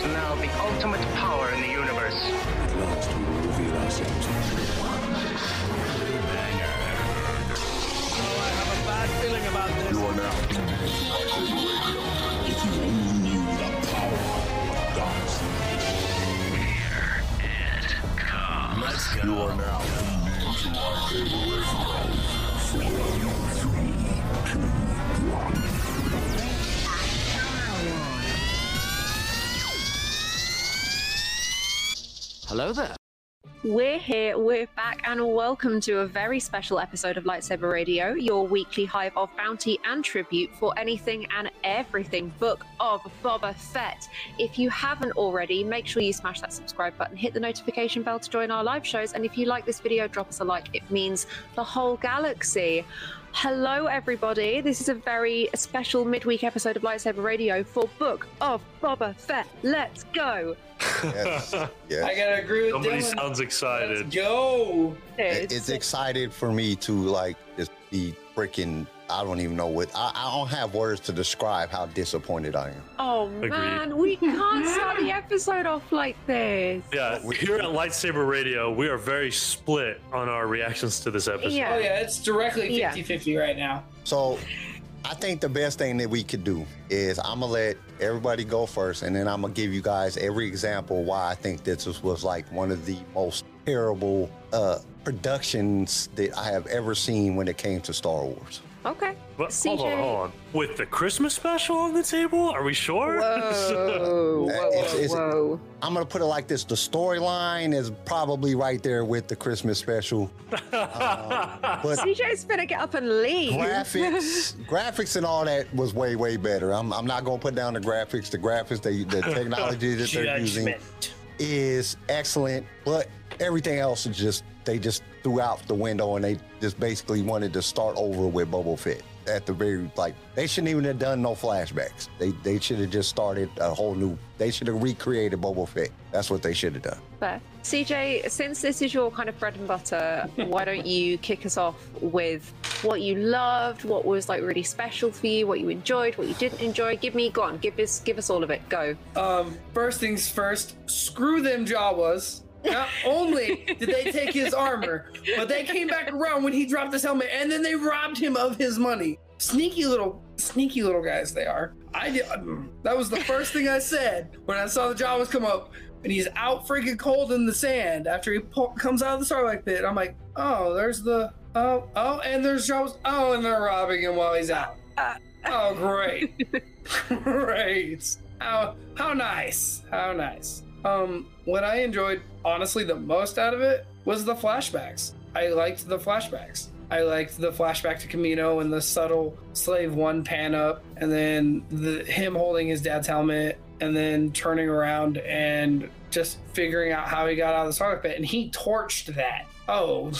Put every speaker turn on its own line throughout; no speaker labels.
is now the ultimate power in the universe.
At last we will reveal ourselves. You are now If you only knew the power of gods.
Let's go.
You are now into our favorite
Hello there.
We're here, we're back, and welcome to a very special episode of Lightsaber Radio, your weekly hive of bounty and tribute for anything and everything Book of Boba Fett. If you haven't already, make sure you smash that subscribe button, hit the notification bell to join our live shows, and if you like this video, drop us a like. It means the whole galaxy. Hello, everybody. This is a very special midweek episode of Lightsaber Radio for Book of Boba Fett. Let's go.
Yes.
I gotta agree with
Somebody
Dylan.
sounds excited.
Let's go.
It- It's excited for me to like just be freaking. I don't even know what. I, I don't have words to describe how disappointed I am.
Oh
Agreed.
man, we can't start the episode off like this.
Yeah, here at Lightsaber Radio, we are very split on our reactions to this episode.
Yeah.
Oh yeah, it's directly
Yeah.
50-50 right now.
So, I think the best thing that we could do is I'm gonna let everybody go first, and then I'm gonna give you guys every example why I think this was, was like one of the most terrible uh, productions that I have ever seen when it came to Star Wars.
Okay.
But hold on, hold on. With the Christmas special on the table, are we sure?
Whoa, whoa,
It's- it's-
whoa.
I'm gonna put it like this: the storyline is probably right there with the Christmas special, Uh, but
CJ's finna get up and leave.
graphics, graphics, and all that was way, way better. I'm, I'm not gonna put down the graphics. The graphics, the, the technology that they're using is excellent, but everything else is just they just threw out the window and they just basically wanted to start over with Boba Fett at the very like they shouldn't even have done no flashbacks. They they should have just started a whole new. They should have recreated Boba Fett. That's what they should have done.
Fair. CJ, since this is your kind of bread and butter, why don't you kick us off with what you loved, what was like really special for you, what you enjoyed, what you didn't enjoy? Give me, go on, give us, give us all of it. Go.
Um, first things first, screw them Jawas. Not only did they take his armor, but they came back around when he dropped his helmet, and then they robbed him of his money. Sneaky little, sneaky little guys they are. I did. um, That was the first thing I said when I saw the Jawas come up, and he's out freaking cold in the sand after he po- comes out of the Sarlacc Pit. I'm like, oh, there's the, oh, oh, and there's Jawas. Oh, and they're robbing him while he's out. Oh, great. great. How how nice. How nice. Um, what I enjoyed honestly the most out of it was the flashbacks. I liked the flashbacks. I liked the flashback to Kamino and the subtle slave one pan up, and then the him holding his dad's helmet, and then turning around and just figuring out how he got out of the Sarlacc pit, and he torched that. Oh,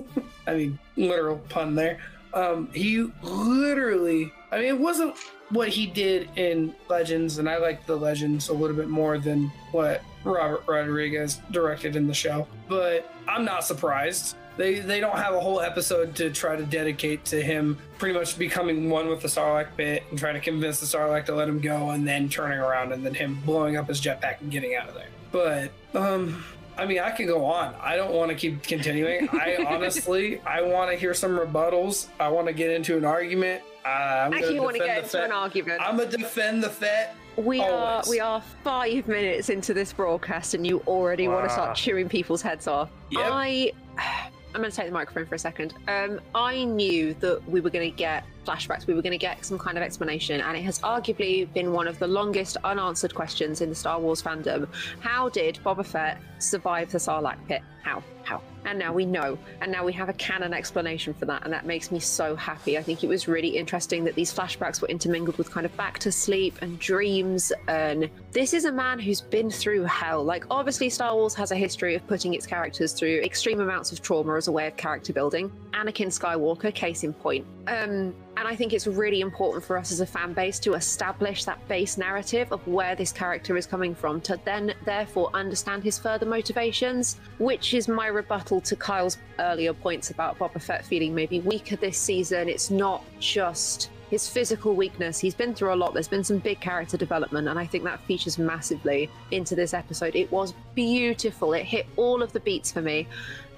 I mean, literal pun there. Um, he literally, I mean, it wasn't what he did in Legends, and I like the Legends a little bit more than what Robert Rodriguez directed in the show. But I'm not surprised. They they don't have a whole episode to try to dedicate to him pretty much becoming one with the Sarlacc pit and trying to convince the Sarlacc to let him go, and then turning around and then him blowing up his jetpack and getting out of there. But um, I mean, I can go on. I don't want to keep continuing. I honestly, I want to hear some rebuttals. I want to get into an argument. Uh, I'm
Actually, you want to get into an argument?
I'm gonna defend the Fett.
We are we are five minutes into this broadcast, and you already want to start chewing people's heads off.
Yep.
I. I'm going to take the microphone for a second. Um, I knew that we were going to get flashbacks, we were going to get some kind of explanation, and it has arguably been one of the longest unanswered questions in the Star Wars fandom. How did Boba Fett survive the Sarlacc pit? How? How? And now we know, and now we have a canon explanation for that, and that makes me so happy. I think it was really interesting that these flashbacks were intermingled with kind of back to sleep and dreams. And this is a man who's been through hell. Like, obviously, Star Wars has a history of putting its characters through extreme amounts of trauma as a way of character building. Anakin Skywalker, case in point. Um, and I think it's really important for us as a fan base to establish that base narrative of where this character is coming from, to then therefore understand his further motivations, which is my rebuttal to Kyle's earlier points about Boba Fett feeling maybe weaker this season. It's not just his physical weakness. He's been through a lot. There's been some big character development, and I think that features massively into this episode. It was beautiful. It hit all of the beats for me.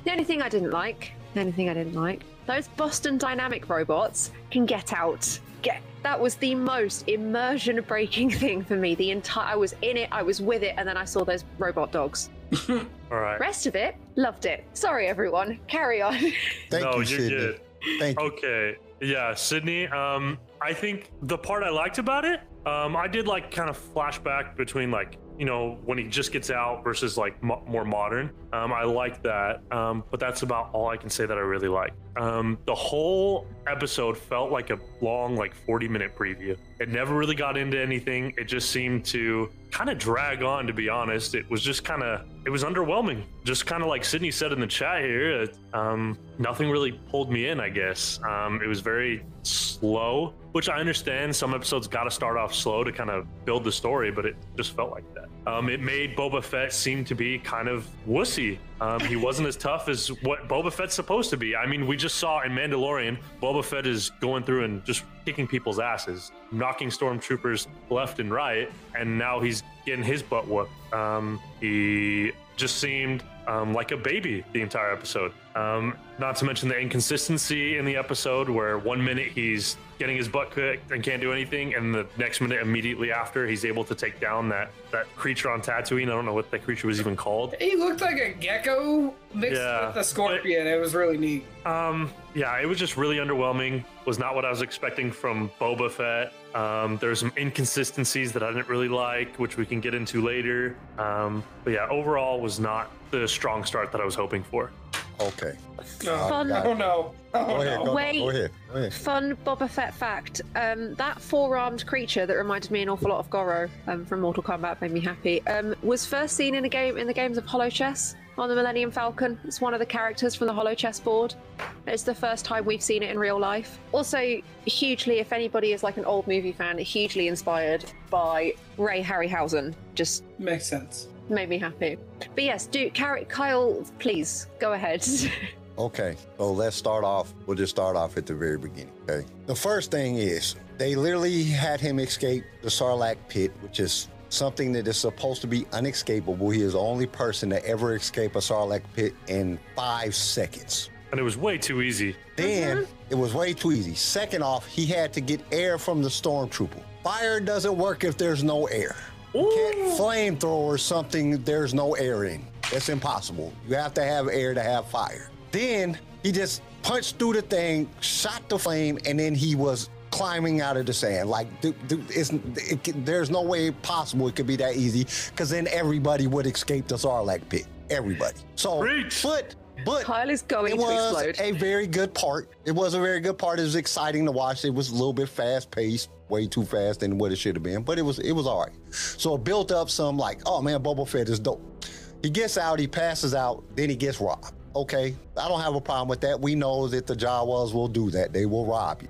The only thing I didn't like, the only thing I didn't like, those Boston Dynamic robots can get out. Get that was the most immersion breaking thing for me. The entire I was in it, I was with it, and then I saw those robot dogs.
All right.
Rest of it, loved it. Sorry everyone. Carry on.
Thank
no,
you,
you're
Sydney.
good.
Thank you.
Okay. Yeah, Sydney. Um, I think the part I liked about it, um, I did like kind of flashback between like you know when he just gets out versus like mo- more modern. Um, I like that. Um, but that's about all I can say that I really like. Um, the whole episode felt like a long, like 40 minute preview. It never really got into anything. It just seemed to kind of drag on, to be honest. It was just kind of, it was underwhelming. Just kind of like Sydney said in the chat here, it, um, nothing really pulled me in, I guess. Um, it was very slow, which I understand. Some episodes got to start off slow to kind of build the story, but it just felt like that. Um, it made Boba Fett seem to be kind of wussy. Um, he wasn't as tough as what Boba Fett's supposed to be. I mean, we just saw in Mandalorian, Boba Fett is going through and just kicking people's asses, knocking stormtroopers left and right, and now he's getting his butt whooped. Um, he just seemed um, like a baby the entire episode. Um, not to mention the inconsistency in the episode, where one minute he's getting his butt kicked and can't do anything, and the next minute, immediately after, he's able to take down that that creature on Tatooine. I don't know what that creature was even called.
He looked like a gecko mixed
Yeah.
with a scorpion. It was really neat.
Um, yeah, it was just really underwhelming. Was not what I was expecting from Boba Fett. Um, there's some inconsistencies that I didn't really like, which we can get into later. Um, but yeah, overall was not the strong start that I was hoping for.
Okay.
No.
Fun.
got
Oh
it.
no. Oh
Go ahead. Go,
Wait.
go ahead. Go ahead.
Fun Boba Fett fact. Um, that four-armed creature that reminded me an awful lot of Goro um, from Mortal Kombat made me happy. Um, was first seen in a game in the games of Holochess on the Millennium Falcon. It's one of the characters from the Holochess board. It's the first time we've seen it in real life. Also, hugely, if anybody is like an old movie fan, hugely inspired by Ray Harryhausen. Just
Makes sense.
made me happy. But yes, do Car- Kyle, please go ahead.
Okay, so let's start off. We'll just start off at the very beginning. Okay. The first thing is they literally had him escape the Sarlacc pit, which is something that is supposed to be unescapable. He is the only person to ever escape a Sarlacc pit in five seconds.
And it was way too easy.
Then mm-hmm. it was way too easy. Second off, he had to get air from the stormtrooper. Fire doesn't work if there's no air. You can't flamethrower something there's no air in. That's impossible. You have to have air to have fire. Then he just punched through the thing, shot the flame, and then he was climbing out of the sand. Like, dude, dude, it's, it, there's no way possible it could be that easy, because then everybody would escape the Sarlacc pit. Everybody. So,
Preach.
but, but
Kyle is going
it
to
was
explode.
a very good part. It was a very good part. It was exciting to watch. It was a little bit fast paced, way too fast than what it should have been, but it was it was all right. So it built up some like, oh man, Boba Fett is dope. He gets out, he passes out, then he gets robbed. Okay, I don't have a problem with that. We know that the Jawas will do that. They will rob you.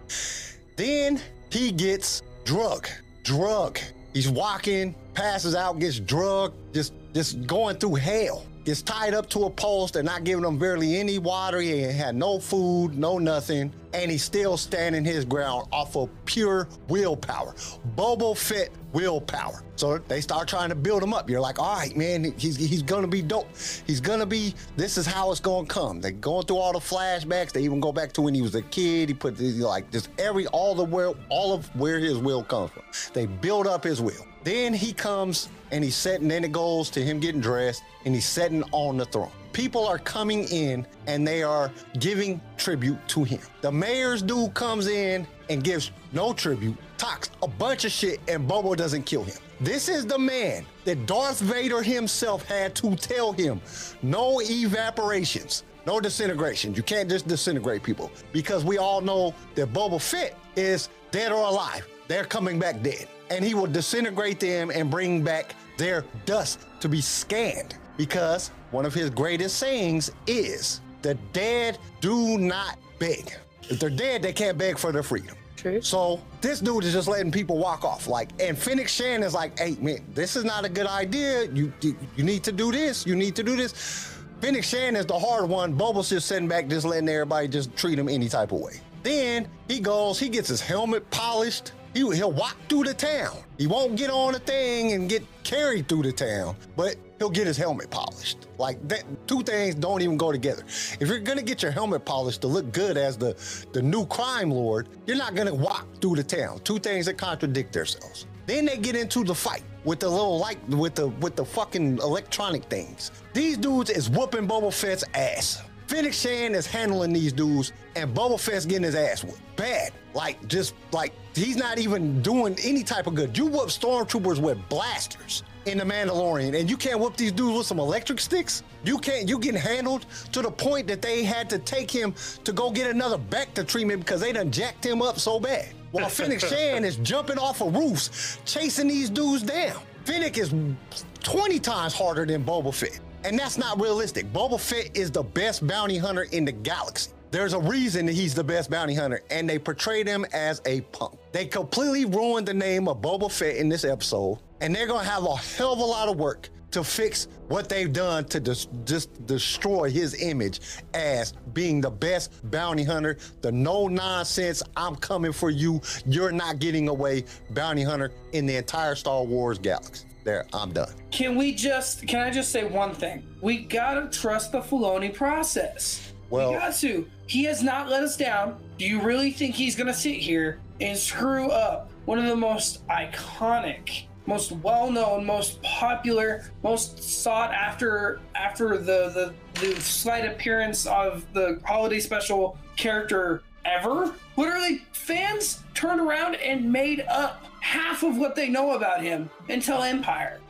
Then he gets drug, drug. He's walking, passes out, gets drugged, just just going through hell. Gets tied up to a post. They're not giving him barely any water. He had no food, no nothing, and he's still standing his ground off of pure willpower. Boba Fett willpower. So they start trying to build him up. You're like, all right, man, he's he's gonna be dope. He's gonna be. This is how it's gonna come. They're going through all the flashbacks. They even go back to when he was a kid. He put like just every all the where all of where his will comes from. They build up his will. Then he comes and he's setting. Then it goes to him getting dressed and he's sitting on the throne. People are coming in and they are giving tribute to him. The mayor's dude comes in and gives no tribute, talks a bunch of shit, and Boba doesn't kill him. This is the man that Darth Vader himself had to tell him no evaporations, no disintegrations. You can't just disintegrate people because we all know that Boba Fett is dead or alive. They're coming back dead. And he will disintegrate them and bring back their dust to be scanned because one of his greatest sayings is the dead do not beg. If they're dead, they can't beg for their freedom.
True.
So this dude is just letting people walk off. Like, and Fennec Shan is like, hey man, this is not a good idea. You you, you need to do this. You need to do this. Fennec Shan is the hard one. Boba's just sitting back, just letting everybody just treat him any type of way. Then he goes, he gets his helmet polished. He, he'll walk through the town. He won't get on a thing and get carried through the town, but he'll get his helmet polished. Like that, two things don't even go together. If you're gonna get your helmet polished to look good as the the new crime lord, you're not gonna walk through the town. Two things that contradict themselves. Then they get into the fight with the little light with the with the fucking electronic things. These dudes is whooping Boba Fett's ass. Fennec Shan is handling these dudes, and Boba Fett's getting his ass whooped. Bad. Like, just like, he's not even doing any type of good. You whoop stormtroopers with blasters in The Mandalorian, and you can't whoop these dudes with some electric sticks? You can't, you getting handled to the point that they had to take him to go get another back to treatment because they done jacked him up so bad. While Phoenix Shan is jumping off of roofs, chasing these dudes down. Fennec is 20 times harder than Boba Fett. And that's not realistic. Boba Fett is the best bounty hunter in the galaxy. There's a reason that he's the best bounty hunter, and they portrayed him as a punk. They completely ruined the name of Boba Fett in this episode, and they're gonna have a hell of a lot of work to fix what they've done to dis- just destroy his image as being the best bounty hunter, the no nonsense, I'm coming for you, you're not getting away bounty hunter in the entire Star Wars galaxy. There, I'm done.
Can we just? Can I just say one thing? We gotta trust the Filoni process.
Well-
we got to. He has not let us down. Do you really think he's gonna sit here and screw up one of the most iconic, most well-known, most popular, most sought after after the the, the slight appearance of the holiday special character ever? Literally, fans turned around and made up half of what they know about him until Empire.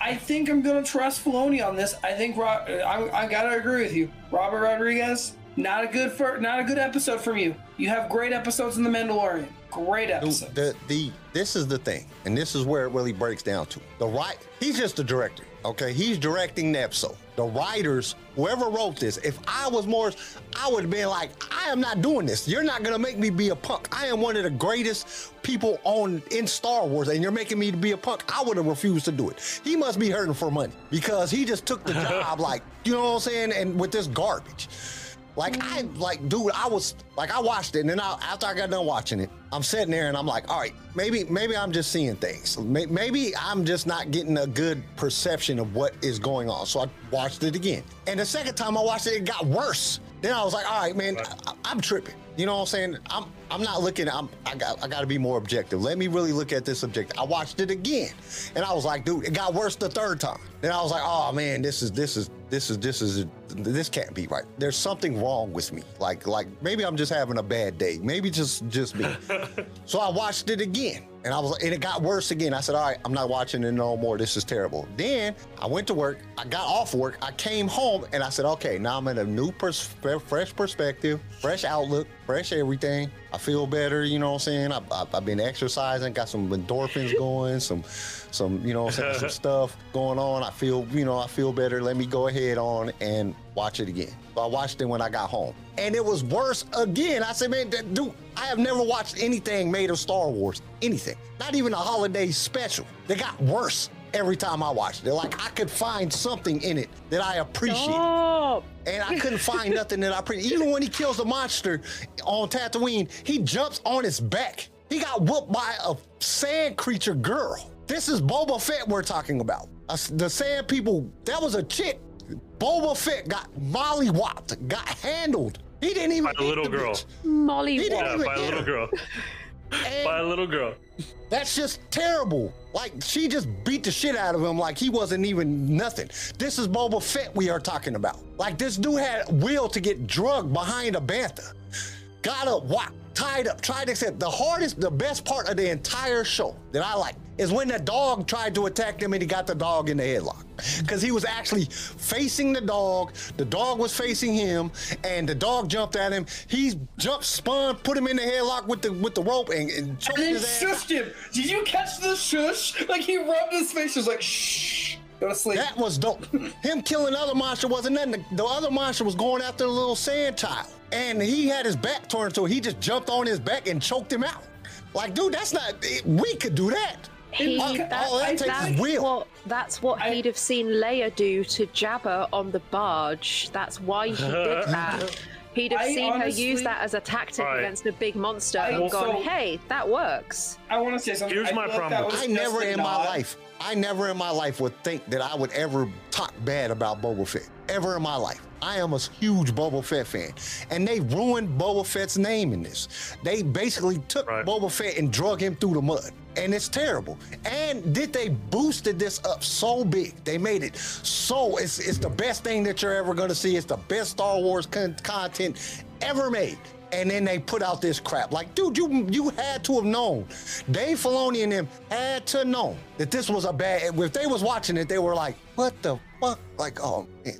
I think I'm gonna trust Filoni on this. I think Ro- I, I gotta agree with you, Robert Rodriguez. Not a good for not a good episode from you. You have great episodes in The Mandalorian. Great
Dude,
episodes.
the the this is the thing, and this is where it really breaks down to. The right, he's just a director. Okay, he's directing the episode. The writers, whoever wrote this, if I was Morris, I would have been like, I am not doing this. You're not gonna make me be a punk. I am one of the greatest people on in Star Wars, and you're making me to be a punk. I would have refused to do it. He must be hurting for money because he just took the job, like you know what I'm saying, and with this garbage. Like I mm-hmm. like, dude, I was like, I watched it, and then I, after I got done watching it, I'm sitting there and I'm like, all right, maybe, maybe I'm just seeing things. Maybe I'm just not getting a good perception of what is going on. So I watched it again, and the second time I watched it, it got worse. Then I was like, all right, man, I, I'm tripping. You know what I'm saying? I'm I'm not looking. I'm I got I got to be more objective. Let me really look at this objective. I watched it again, and I was like, dude, it got worse the third time. Then I was like, oh man, this is this is this is this is this can't be right. There's something wrong with me. Like like maybe I'm just having a bad day. Maybe just just me. so I watched it again, and I was and it got worse again. I said, all right, I'm not watching it no more. This is terrible. Then I went to work. I got off work. I came home, and I said, okay, now I'm in a new pers- fresh perspective, fresh outlook, fresh everything. I feel better. You know what I'm saying? I, I, I've been exercising, got some endorphins going, some some you know saying, some stuff going on. I feel you know I feel better. Let me go ahead on and watch it again. So I watched it when I got home, and it was worse again. I said, man, that- dude, I have never watched anything made of Star Wars, anything, not even a holiday special. They got worse every time I watched it. Like I could find something in it that I appreciate. And I couldn't find nothing that I appreciate. Even when he kills the monster on Tatooine, he jumps on his back. He got whooped by a sand creature girl. This is Boba Fett we're talking about. Us- The sand people, that was a chick. Boba Fett got molly whopped, got handled. He didn't even
By a little girl.
bitch.
Molly
He didn't
Yeah,
even
by a little girl.
And-
By a little girl.
that's just terrible. Like she just beat the shit out of him like he wasn't even nothing. This is Boba Fett we are talking about. Like this dude had will to get drugged behind a bantha. Got up, whop, tied up, tried to accept. The hardest, the best part of the entire show that I like is when the dog tried to attack him and he got the dog in the headlock. Because he was actually facing the dog, the dog was facing him, and the dog jumped at him. He jumped, spun, put him in the headlock with the with the rope and, and choked
and
his
shushed him. Did you catch the shush? Like he rubbed his face, he was like shh. Go to sleep.
That was dope. Him killing the other monster wasn't nothing. The, the other monster was going after the little sand child. And he had his back turned to it. He just jumped on his back and choked him out. Like, dude, that's not, we could do that.
he,
all,
that,
all that takes
that's
is will.
what that's what
I-
he'd have seen Leia do to Jabba on the barge. That's why he did that. He'd have
I
seen her use that as a tactic
Alright.
against a big monster
I
and gone,
also-
hey, that works.
I want to say something.
Here's
I
my
feel like
problem
that
with-
was
I never
a
in my life, I never in my life would think that I would ever talk bad about Boba Fett. Ever in my life. I am a huge Boba Fett fan. And they ruined Boba Fett's name in this. They basically took
Right.
Boba Fett and drug him through the mud. And it's terrible. And did they boosted this up so big? They made it so it's it's the best thing that you're ever gonna see. It's the best Star Wars con- content ever made. And then they put out this crap. Like, dude, you you had to have known. Dave Filoni and them had to know that this was a bad. If they was watching it, they were like, "What the fuck?" Like, oh, man.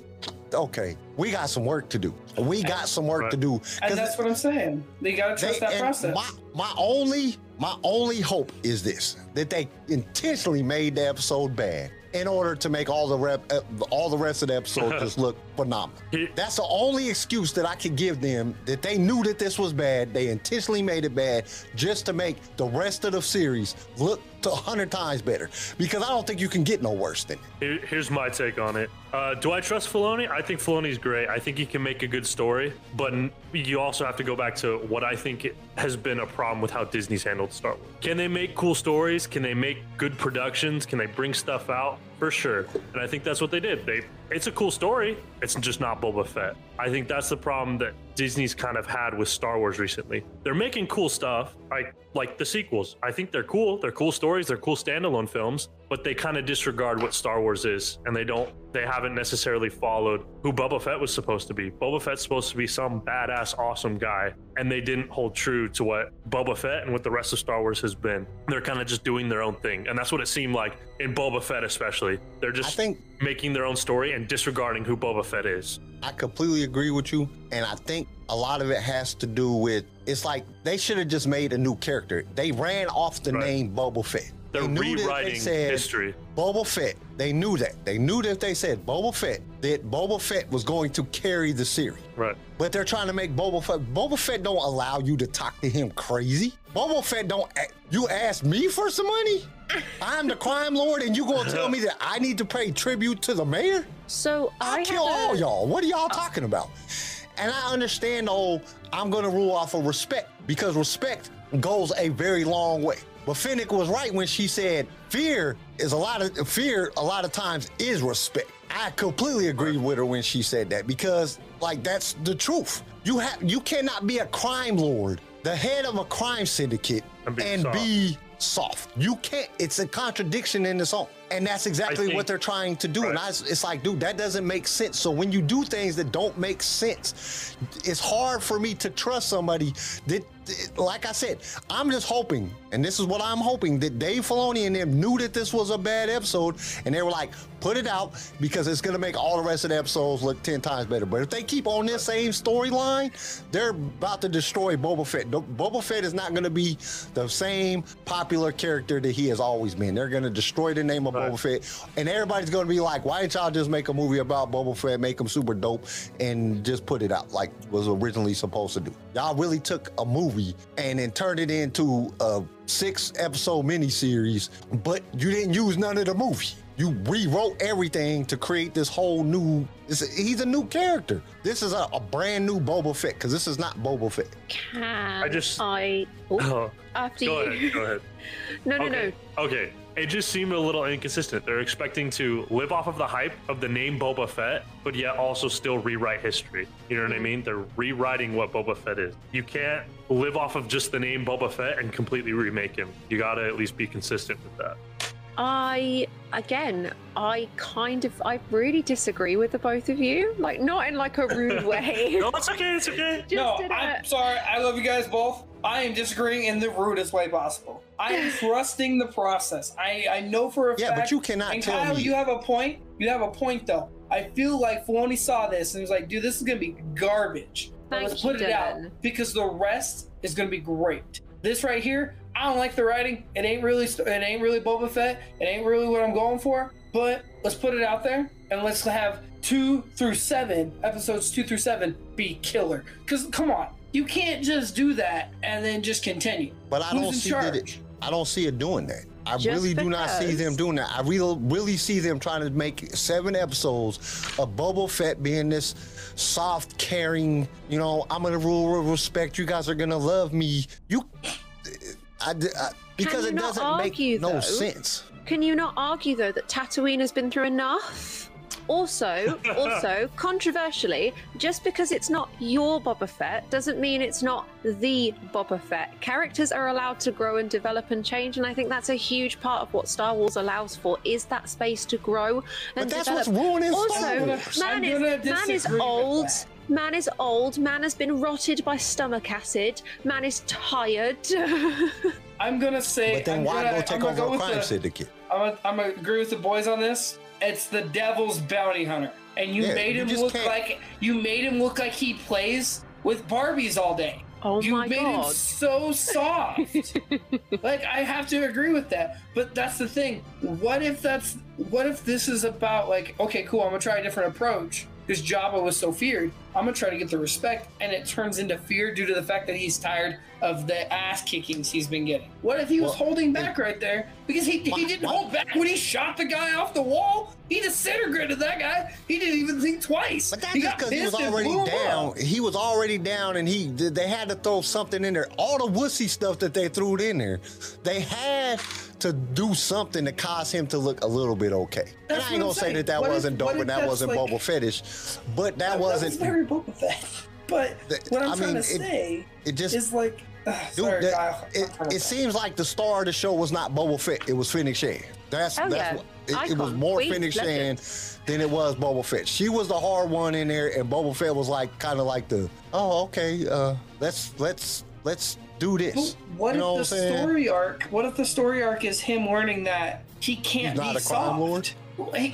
Okay, we got some work to do. We got some work
Right.
to do.
And
'Cause
that's what I'm saying. They gotta trust
they-
that process.
My, my only my only hope is this: that they intentionally made the episode bad in order to make all the rep, uh, all the rest of the episode just look phenomenal. That's the only excuse that I could give them that they knew that this was bad. They intentionally made it bad just to make the rest of the series look to 100 times better because I don't think you can get no worse than it.
Here's my take on it. Uh, do I trust Filoni? I think Filoni's great. I think he can make a good story, but you also have to go back to what I think has been a problem with how Disney's handled Star Wars. Can they make cool stories? Can they make good productions? Can they bring stuff out? For sure. And I think that's what they did. They it's a cool story. It's just not Boba Fett. I think that's the problem that Disney's kind of had with Star Wars recently. They're making cool stuff, like like the sequels. I think they're cool. They're cool stories. They're cool standalone films, but they kind of disregard what Star Wars is, and they don't. They haven't necessarily followed who Boba Fett was supposed to be. Boba Fett's supposed to be some badass, awesome guy, and they didn't hold true to what Boba Fett and what the rest of Star Wars has been. They're kind of just doing their own thing, and that's what it seemed like in Boba Fett, especially. They're just
think
making their own story and disregarding who Boba Fett is.
I completely agree with you. And I think a lot of it has to do with it's like they should have just made a new character. They ran off the
Right.
name Boba Fett.
They're
They knew that they
rewriting
said
history.
Boba Fett. They knew that. They knew that they said Boba Fett, that Boba Fett was going to carry the series.
Right.
But they're trying to make Boba Fett. Boba Fett don't allow you to talk to him crazy. Boba Fett don't. You ask me for some money. I'm the crime lord, and you gonna tell me that I need to pay tribute to the mayor?
So I
I'll kill
a-
all y'all. What are y'all talking about? And I understand the whole I'm gonna rule off of respect because respect goes a very long way. But Fennec was right when she said fear is a lot of fear a lot of times is respect. I completely agree with her when she said that because like that's the truth. You have you cannot be a crime lord, the head of a crime syndicate,
And soft.
be soft. You can't. It's a contradiction in its own, and that's exactly
think-
what they're trying to do. And I, it's like, dude, that doesn't make sense. So when you do things that don't make sense, it's hard for me to trust somebody that, like I said, I'm just hoping, and this is what I'm hoping, that Dave Filoni and them knew that this was a bad episode, and they were like, put it out because it's gonna make all the rest of the episodes look ten times better. But if they keep on this same storyline, they're about to destroy Boba Fett. Boba Fett is not gonna be the same popular character that he has always been. They're gonna destroy the name of
Right.
Boba Fett, and everybody's gonna be like, "Why didn't y'all just make a movie about Boba Fett, make him super dope, and just put it out like was originally supposed to do?" Y'all really took a movie and then turned it into a six episode miniseries, but you didn't use none of the movie. You rewrote everything to create this whole new. It's a- he's a new character. This is a, a brand new Boba Fett because this is not Boba Fett.
Can
I just-
I? Oh,
Oh,
after
go
you.
ahead. Go ahead.
no, no,
okay. Okay. It just seemed a little inconsistent. They're expecting to live off of the hype of the name Boba Fett, but yet also still rewrite history. You know what I mm-hmm. mean? They're rewriting what Boba Fett is. You can't live off of just the name Boba Fett and completely remake him. You gotta at least be consistent with that.
I again, I kind of, I really disagree with the both of you. Like, not in like a rude way.
No, it's okay. It's okay.
Just
no,
in a-
I'm sorry. I love you guys both. I am disagreeing in the rudest way possible. I am trusting the process. I, I know for a
Yeah,
fact.
Yeah, but you cannot
and
tell
Kyle,
me-
you have a point. You have a point though. I feel like Filoni saw this and was like, "Dude, this is gonna be garbage." But
Thank
let's
you,
put it out because the rest is gonna be great. This right here, I don't like the writing. It ain't really. It ain't really Boba Fett. It ain't really what I'm going for. But let's put it out there and let's have two through seven episodes, two through seven, be killer. Because come on, you can't just do that and then just continue.
But I
Who's
don't
in
see that it. I don't see it doing that. I
Just
really do not see them doing that. I really, really see them trying to make seven episodes of Boba Fett being this soft, caring. You know, I'm gonna rule with respect. You guys are gonna love me. You, I, I- because
you
it doesn't
argue,
make no
though?
sense.
Can you not argue though that Tatooine has been through enough? Also, also, controversially, just because it's not your Boba Fett doesn't mean it's not the Boba Fett. Characters are allowed to grow and develop and change, and I think that's a huge part of what Star Wars allows for is that space to grow and
But that's
develop.
what's ruining
also,
Star Wars.
man
I'm
is man is old. Man is old. Man has been rotted by stomach acid. Man is tired.
I'm gonna say.
But then
I'm
why
gonna,
go
I'm
take over
go
a crime
the,
syndicate?
I'm gonna, I'm gonna agree with the boys on this. It's the devil's bounty hunter, and you
Yeah,
made him
just
look
can't-
like you made him look like he plays with Barbies all day.
Oh
you
my
made him so soft. like I have to agree with that. But that's the thing. What if that's what if this is about like okay, cool, I'm gonna try a different approach because Jabba was so feared. I'm gonna try to get the respect, and it turns into fear due to the fact that he's tired of the ass kickings he's been getting. What if he was
Well,
holding back right there because he, he didn't hold back when he shot the guy off the wall? He disintegrated that guy. He didn't even think twice.
But that's
he
because he was already down.
up.
He was already down, and he they had to throw something in there. All the wussy stuff that they threw in there, they had to do something to cause him to look a little bit okay. and I ain't gonna
I'm
say that that
What
wasn't dope and that wasn't
like-
Boba Fetish, but that
That
wasn't.
Was very Boba Fett. But
That-
what I'm
I
trying
mean,
to
it-
say
it just-
is like, ugh,
Dude,
sorry,
that-
I'm
it, it seems like the star of the show was not Boba Fett. It was Fennec Shan. That's
Oh,
that's
yeah.
what it, it was more
queen,
Fennec Shan than it was Boba Fett. She was the hard one in there, and Boba Fett was like kind of like the oh okay, uh, let's let's let's do this.
But what
you know
if
what
the
saying?
story arc? What if the story arc is him learning that he can't
He's not
be
a crime
soft?
lord?
Hey,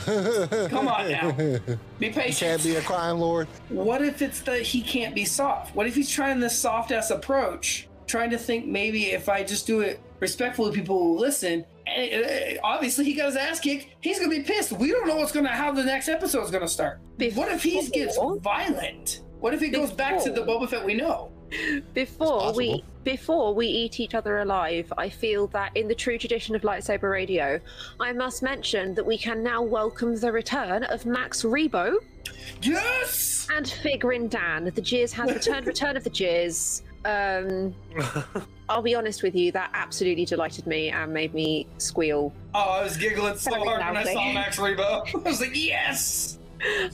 come on now, be
He
patient.
can't be a crime lord.
What if it's that he can't be soft? What if he's trying this soft ass approach, trying to think maybe if I just do it respectfully, people will listen. And uh, obviously, he got his ass kicked. He's gonna be pissed. We don't know what's gonna how the next episode's gonna start. what if he gets violent? What if he goes back to the
Before-
Boba Fett we know?
before we
possible.
Before we eat each other alive i feel that in the true tradition of lightsaber radio i must mention that we can now welcome the return of max rebo
Yes.
and figrin dan the jizz has returned return of the jizz um i'll be honest with you that absolutely delighted me and made me squeal
Oh, I was giggling so hard when I saw Max Rebo. I was like, yes.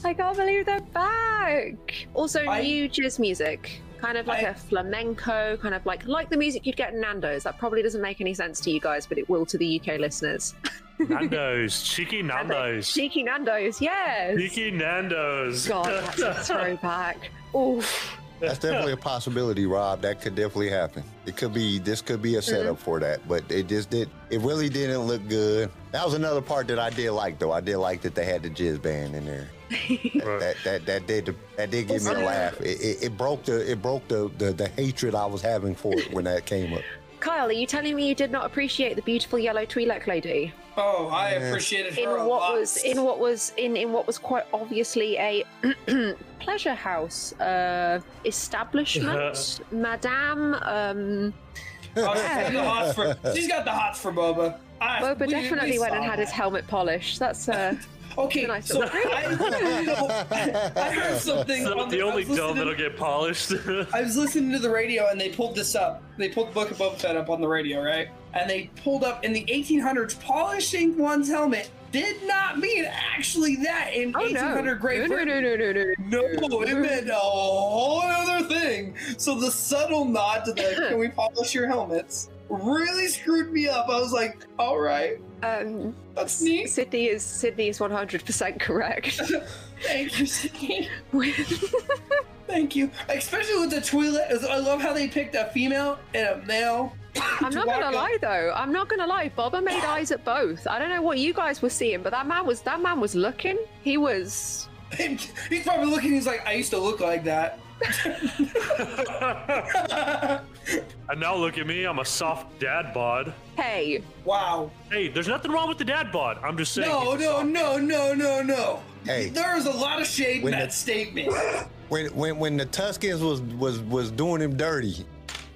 i can't believe they're back also
I-
new jizz music kind of like
I-
a flamenco kind of like like the music you'd get in nando's that probably doesn't make any sense to you guys but it will to the uk listeners
Nando's, cheeky Nando's,
Cheeky Nando's, yes.
cheeky Nando's.
God, that's a throwback. Oof.
That's definitely a possibility, Rob. That could definitely happen. It could be. This could be a mm-hmm. setup for that, but it just did. It really didn't look good. That was another part that I did like, though. I did like that they had the jizz band in there.
Right.
That that that did that did give me a laugh. It, it, it broke the it broke the, the the hatred I was having for it when that came up.
Kyle, are you telling me you did not appreciate the beautiful yellow Twi'lek lady
Oh, I appreciated
in
a
what
lot.
was in what was in in what was quite obviously a pleasure house uh, establishment, Madame? Um,
Oh, she's, got the hots for, she's got the hots for Boba. I,
Boba
we-
definitely
we
went and
saw
had his helmet polished. That's uh,
Okay,
nice
so I, I heard something.
So
on
the
I
only
was
dome that'll get polished.
I was listening to the radio and they pulled this up. They pulled the Book of Boba Fett up on the radio, right? And they pulled up in the 1800s, polishing one's helmet did not mean actually that in
oh no.
1800 Great
no, no,
Britain.
no, no, no, no,
No, it meant a whole other thing. So the subtle nod to the "Can we polish your helmets?" really screwed me up. I was like, "All right,
Um,
that's neat.
Sydney is Sydney is one hundred percent correct.
Thank you, Sydney. Thank you." Especially with the Twi'lek. I love how they picked a female and a male.
I'm not gonna lie though. I'm not gonna lie. Boba made eyes at both. I don't know what you guys were seeing, but that man was that man was looking. He was.
He's probably looking. He's like, "I used to look like that."
and now look at me, I'm a soft dad bod.
Hey,
wow.
Hey, there's nothing wrong with the dad bod. I'm just saying.
No, no, no, no, no, no.
Hey.
there is a lot of shade in
When
that
the-
statement.
When when when the Tuscans was was was doing him dirty,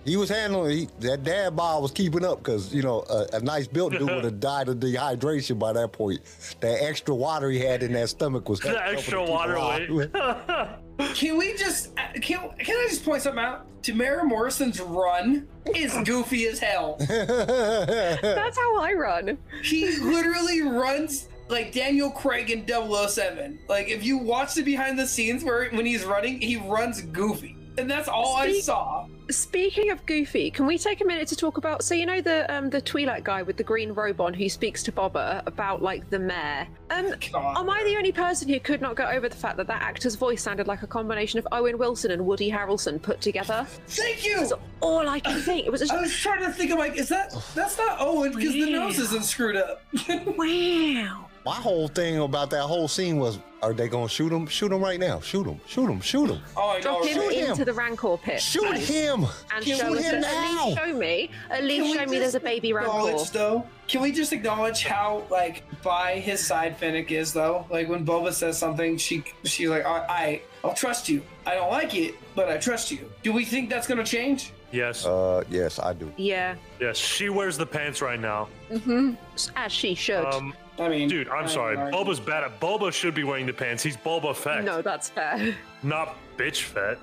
He was handling he, that dad bod was keeping up because you know a, a nice built dude would have died of dehydration by that point. That extra water he had in that stomach was
The
helping to
extra water weight.
Can we just uh, can can I just point something out? Temuera Morrison's run is goofy as hell.
That's how I run.
He literally runs like Daniel Craig in 007. Like if you watch the behind the scenes where when he's running, he runs goofy. And that's all I saw.
Speaking of Goofy, can we take a minute to talk about? So you know the um the Twi'lek guy with the green robe on who speaks to Boba about like the mayor. Um,
God.
am I the only person who could not get over the fact that that actor's voice sounded like a combination of Owen Wilson and Woody Harrelson put together?
Thank you.
That's all I can think. It was just
I was trying to think of like, is that that's not Owen because the nose isn't screwed up.
wow.
My whole thing about that whole scene was, are they gonna shoot him? Shoot him right now! Shoot him! Shoot him! Shoot him!
oh, I know.
Drop him
shoot him.
into the Rancor pit.
Shoot him!
And
Shoot
show us
him
at least show me. At least show me there's a baby Rancor.
acknowledge, though? Can we just acknowledge how like by his side Fennec is though? Like when Boba says something, she she's like, I, I I'll trust you. I don't like it, but I trust you. Do we think that's gonna change?
Yes,
Uh, yes, I do.
Yeah.
yes. She wears the pants right now.
Mm-hmm. As she should.
Um,
I mean,
dude, I'm
I
sorry.
don't know.
Boba's bad at. Boba should be wearing the pants. He's Boba Fett,
no, that's fair.
not bitch Fett.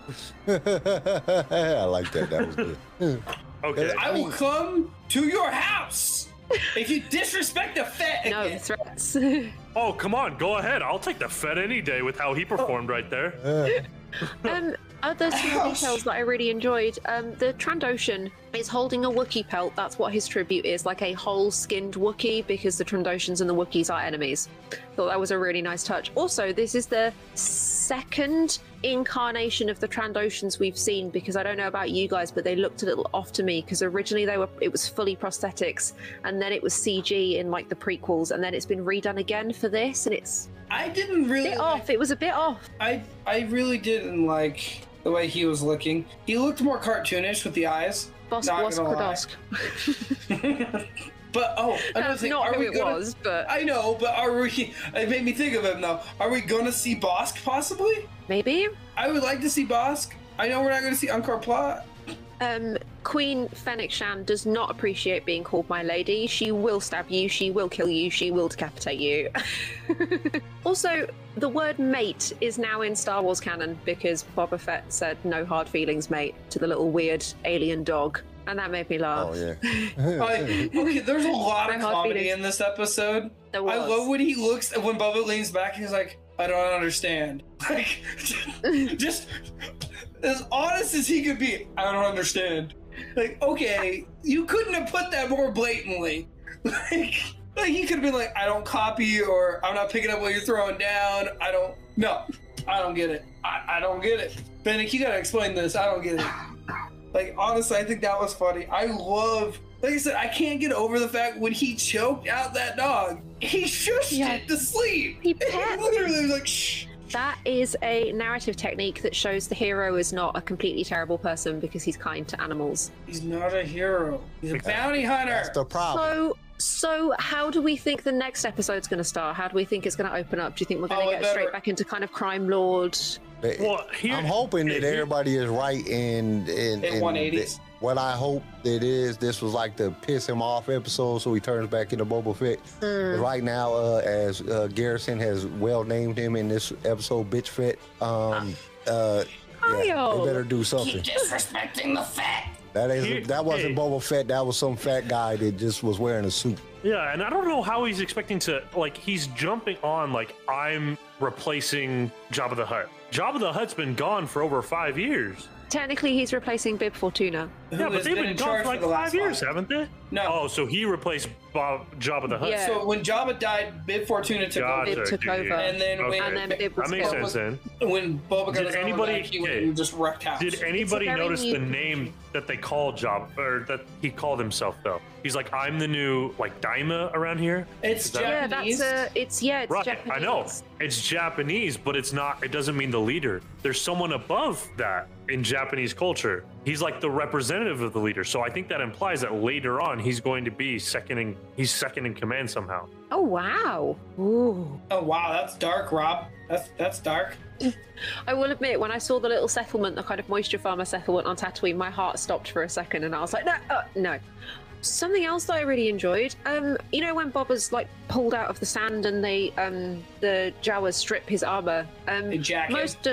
I like that. That was good.
Okay.
I will come to your house if you disrespect the Fett
No
again.
threats.
Oh, come on, go ahead. I'll take the Fett any day with how he performed right there.
um, other small
Ouch.
details that I really enjoyed. Um, the Trandoshan is holding a Wookiee pelt. That's what his tribute is, like a whole-skinned Wookiee, because the Trandoshans and the Wookiees are enemies. Thought that was a really nice touch. Also, this is the second incarnation of the Trandoshans we've seen, because I don't know about you guys, but they looked a little off to me. Because originally they were, it was fully prosthetics, and then it was CG in like the prequels, and then it's been redone again for this, and it's
I didn't really.
bit off. It was a bit off.
I I really didn't like the way he was looking. He looked more cartoonish with the eyes.
Boss
Not
was. Krodosk.
But oh, another thing.
not
are
who
we
it
gonna,
was, but
I know, but are we? It made me think of him though. Are we gonna see Bossk possibly?
maybe.
I would like to see Bossk. I know we're not gonna see Unkar Plutt.
Um, Queen Fennec Shan does not appreciate being called my lady. She will stab you, she will kill you, she will decapitate you. also, the word mate is now in Star Wars canon because Boba Fett said no hard feelings, mate, to the little weird alien dog. And that made me laugh.
Oh yeah.
I, okay, there's a lot of comedy
beating.
in this episode.
There
I love when he looks when Boba leans back. And he's like, "I don't understand." Like, just as honest as he could be. I don't understand. Like, okay, you couldn't have put that more blatantly. Like, like he could have been like, "I don't copy," or "I'm not picking up what you're throwing down." I don't. No, I don't get it. I, I don't get it. Fennec, you gotta explain this. I don't get it. Like honestly, I think that was funny. I love, like I said, I can't get over the fact when he choked out that dog, he shushed
Yeah.
it to sleep.
He
He literally was like, shh.
That is a narrative technique that shows the hero is not a completely terrible person because he's kind to animals.
He's not a hero. He's a bounty hunter.
That's the problem.
So, so how do we think the next episode's going to start? How do we think it's going to open up? Do you think we're going to
Oh,
get
better-
straight back into kind of crime lord?
Well, here-
I'm hoping that
here-
everybody is right in in,
In 180s.
What I hope it is, this was like the piss him off episode, so he turns back into Boba Fett.
Hmm.
Right now, uh, as uh, Garrison has well named him in this episode, Bitch Fett. Um, uh, yeah, they better do something.
disrespecting the fat.
That
Here-
is that wasn't
hey.
Boba Fett. That was some fat guy that just was wearing a suit.
Yeah, and I don't know how he's expecting to like he's jumping on like I'm replacing Jabba the Hutt. Jabba the Hutt's been gone for over five years.
Technically, he's replacing Bib Fortuna.
yeah, but they've been, gone for like five years, haven't they?
No.
Oh, so he replaced Bob Jabba the Hutt.
Yeah.
So when Jabba died, Bib Fortuna took
Gotcha,
over.
Bib took
yeah,
over.
yeah.
And then
Okay.
And then Bib was
that makes
killed.
sense then.
When Boba got
Did anybody-
anybody, back, he went just wrecked house.
Did anybody notice the name that they called Jabba, or that he called himself though? He's like, I'm the new like Daimyo around here.
it's
Is that-
Yeah,
Japanese.
that's a. It's yeah, it's
Right,
Japanese.
I know it's Japanese, but it's not. It doesn't mean the leader. There's someone above that in Japanese culture. He's like the representative of the leader. So I think that implies that later on he's going to be second in. He's second in command somehow.
Oh wow. Ooh.
Oh wow, that's dark, Rob. That's that's dark.
I will admit, when I saw the little settlement, the kind of moisture farmer settlement on Tatooine, my heart stopped for a second, and I was like, no, uh, no. Something else that I really enjoyed, um, you know, when Boba's like pulled out of the sand and they, um, the Jawas strip his armor. Um, most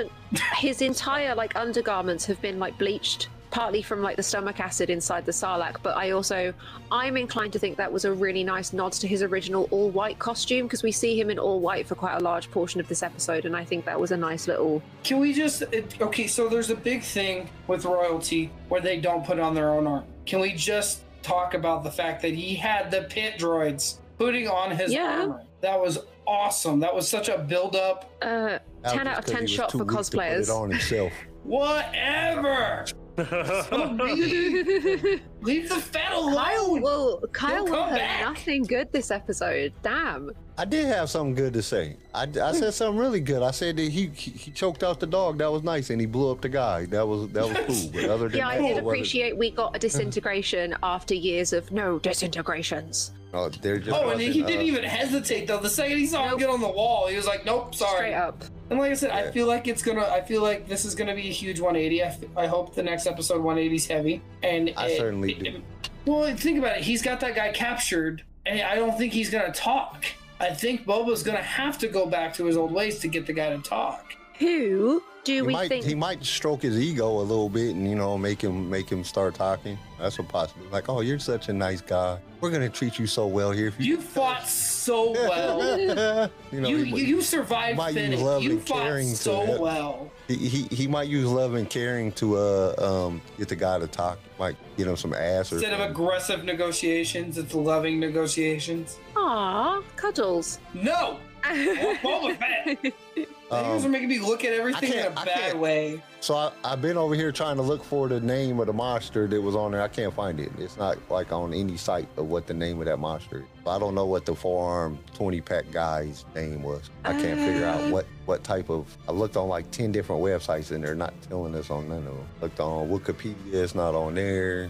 his entire like undergarments have been like bleached partly from like the stomach acid inside the sarlacc but i also i'm inclined to think that was a really nice nod to his original all white costume because we see him in all white for quite a large portion of this episode and i think that was a nice little
Can we just okay? So there's a big thing with royalty where they don't put on their own armor. Can we just talk about the fact that he had the pit droids putting on his
Yeah.
armor? That was awesome. That was such a build up.
uh 10 out of 10 shot for
weak to put
cosplayers
it on himself.
Whatever. So really, leave the fat alone.
well kyle
He'll
have nothing good this episode damn
I did have something good to say. I, I said something really good. I said that he, he he choked out the dog. That was nice, and he blew up the guy. That was that was cool. But other than
yeah i
that,
did appreciate we got a disintegration after years of no disintegrations
No, there just
Oh, and he
uh,
didn't even hesitate though. The second he saw him get on the wall, he was like, "Nope, sorry."
straight up
And like I said, I feel like it's gonna. I feel like this is gonna be a huge 180. I, f- I hope the next episode 180 is heavy. And
I
it-
certainly
it-
do.
well, think about it. He's got that guy captured, and I don't think he's gonna talk. I think Boba's gonna have to go back to his old ways to get the guy to talk.
Who do
He
we
might
think
he might stroke his ego a little bit and you know make him make him start talking. That's a possibility. Like, oh, you're such a nice guy. We're gonna treat you so well here. If
You fought so well.
you know,
you,
he,
you you survived
might use love
You
and
fought
caring
so
help.
well.
he, he he might use love and caring to uh um get the guy to talk. Might get him some ass or
Instead of aggressive negotiations, it's loving negotiations.
Aw, cuddles.
No, or Boba Fett. You guys are
Um,
making me look at everything in a
can't-
bad way.
So I, I've been over here trying to look for the name of the monster that was on there. I can't find it. It's not like on any site of what the name of that monster is. I don't know what the forearm 20 pack guy's name was. I can't figure out what, what type of. I looked on like 10 different websites and they're not telling us on none of them. Looked on Wikipedia, it's not on there.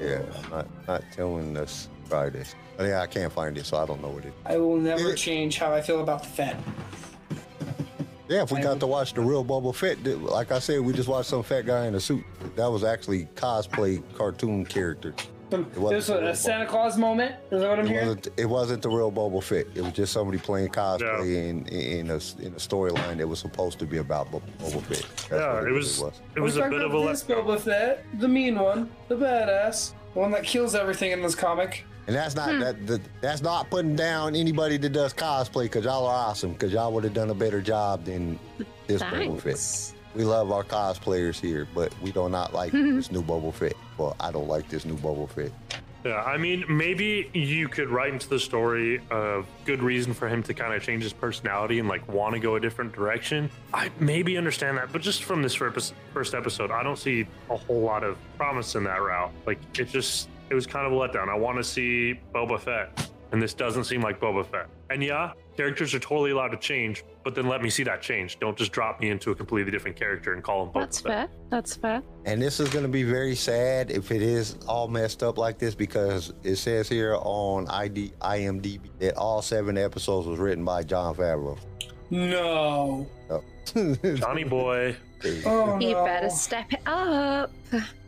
Yeah, not, not telling us try this. But yeah, I can't find it, so I don't know what it is.
I will never
Yeah.
change how I feel about the Fett.
Yeah, if we got to watch the real Boba Fett, like I said, we just watched some fat guy in a suit. That was actually cosplay cartoon character.
This
wasn't
a,
real
a Santa Claus moment. Is that what I'm
It
hearing?
wasn't. It wasn't the real Boba Fett. It was just somebody playing cosplay in in a in a storyline that was supposed to be about Bo- Boba Fett. That's
yeah,
what
it was. It
We're
was a bit of a
about
let.
this Boba Fett, the mean one, the badass, the one that kills everything in this comic.
And that's not hmm. that, that. That's not putting down anybody that does cosplay because y'all are awesome. Because y'all would have done a better job than this Boba Fett. We love our cosplayers here, but we do not like this new Boba Fett. Well, I don't like this new Boba Fett.
Yeah, I mean, maybe you could write into the story a good reason for him to kind of change his personality and like want to go a different direction. I maybe understand that, but just from this first episode, I don't see a whole lot of promise in that route. Like, it just it was kind of a letdown. I want to see Boba Fett, and this doesn't seem like Boba Fett. And yeah, characters are totally allowed to change, but then let me see that change. Don't just drop me into a completely different character and call him Boba
That's
Fett.
fair. That's fair.
And this is going to be very sad if it is all messed up like this because it says here on ID, IMDb that all seven episodes was written by Jon Favreau.
No.
Johnny boy.
Oh
You
no.
better step it up.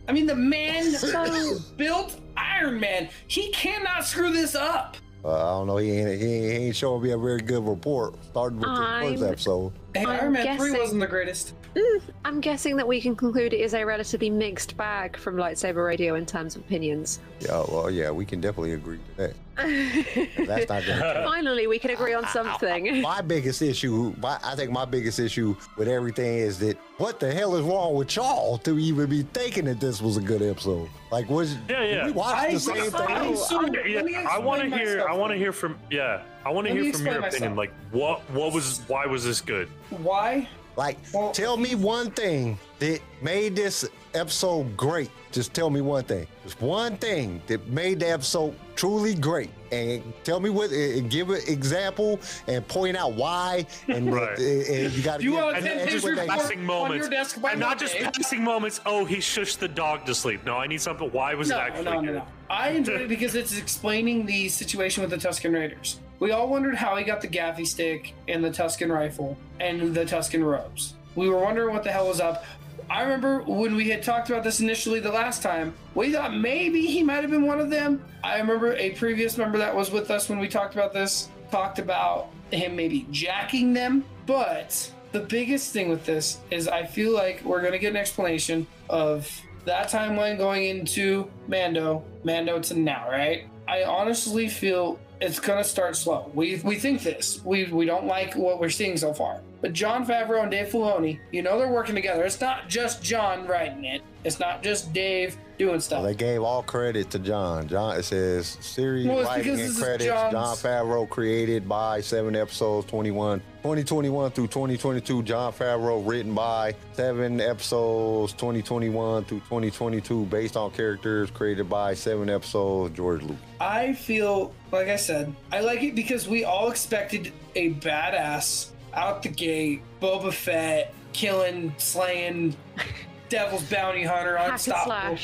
I mean, the man
So-
built Iron Man. He cannot screw this up.
Uh, I don't know. He ain't, he ain't, he ain't showing me a very good report. Starting with the first episode.
Hey,
I'm
Iron Man 3
guessing-
wasn't the greatest.
Mm, I'm guessing that we can conclude it is a relatively mixed bag from lightsaber radio in terms of opinions.
Yeah, well, yeah, we can definitely agree to that. That's not going to
Finally, we can agree on something.
My biggest issue, my, I think my biggest issue with everything is that what the hell is wrong with y'all to even be thinking that this was a good episode? Like, was
Yeah, yeah.
we watched
I-
the same
I-
thing?
so let
yeah, I want to hear. I want to hear from. Yeah, I want to hear from your
explain
opinion.
myself.
Like, what? What was? Why was this good?
Why?
Like,
Well-
tell me one thing that made this episode great. Just tell me one thing. Just one thing that made the episode truly great. And tell me what, and give an example and point out why. And,
Right.
and, and you got to
You
give
want
And
to
then
take
just
pictures
what
on-
passing
on
moments,
your desk by
and not just passing moments. Oh, he shushed the dog to sleep. No, I need something. Why was
No,
it actually
no, no, no. I enjoyed it because it's explaining the situation with the Tusken Raiders. We all wondered how he got the gaffi stick and the Tusken rifle and the Tusken robes. We were wondering what the hell was up. I remember when we had talked about this initially the last time, we thought maybe he might have been one of them. I remember a previous member that was with us when we talked about this talked about him maybe jacking them. But the biggest thing with this is I feel like we're going to get an explanation of that timeline going into Mando, Mando to now, right? I honestly feel it's gonna start slow. We we think this. We we don't like what we're seeing so far. But Jon Favreau and Dave Filoni, you know they're working together. It's not just John writing it. It's not just Dave doing stuff.
They gave all credit to John. John it says series
Well,
writing and credits. Jon Favreau created by seven episodes, 21, 2021 through 2022. Jon Favreau written by seven episodes, 2021 through 2022, based on characters created by seven episodes. George Lucas.
I feel like I said, I like it because we all expected a badass out the gate, Boba Fett, killing, slaying, Devil's Bounty Hunter,
Hack
unstoppable.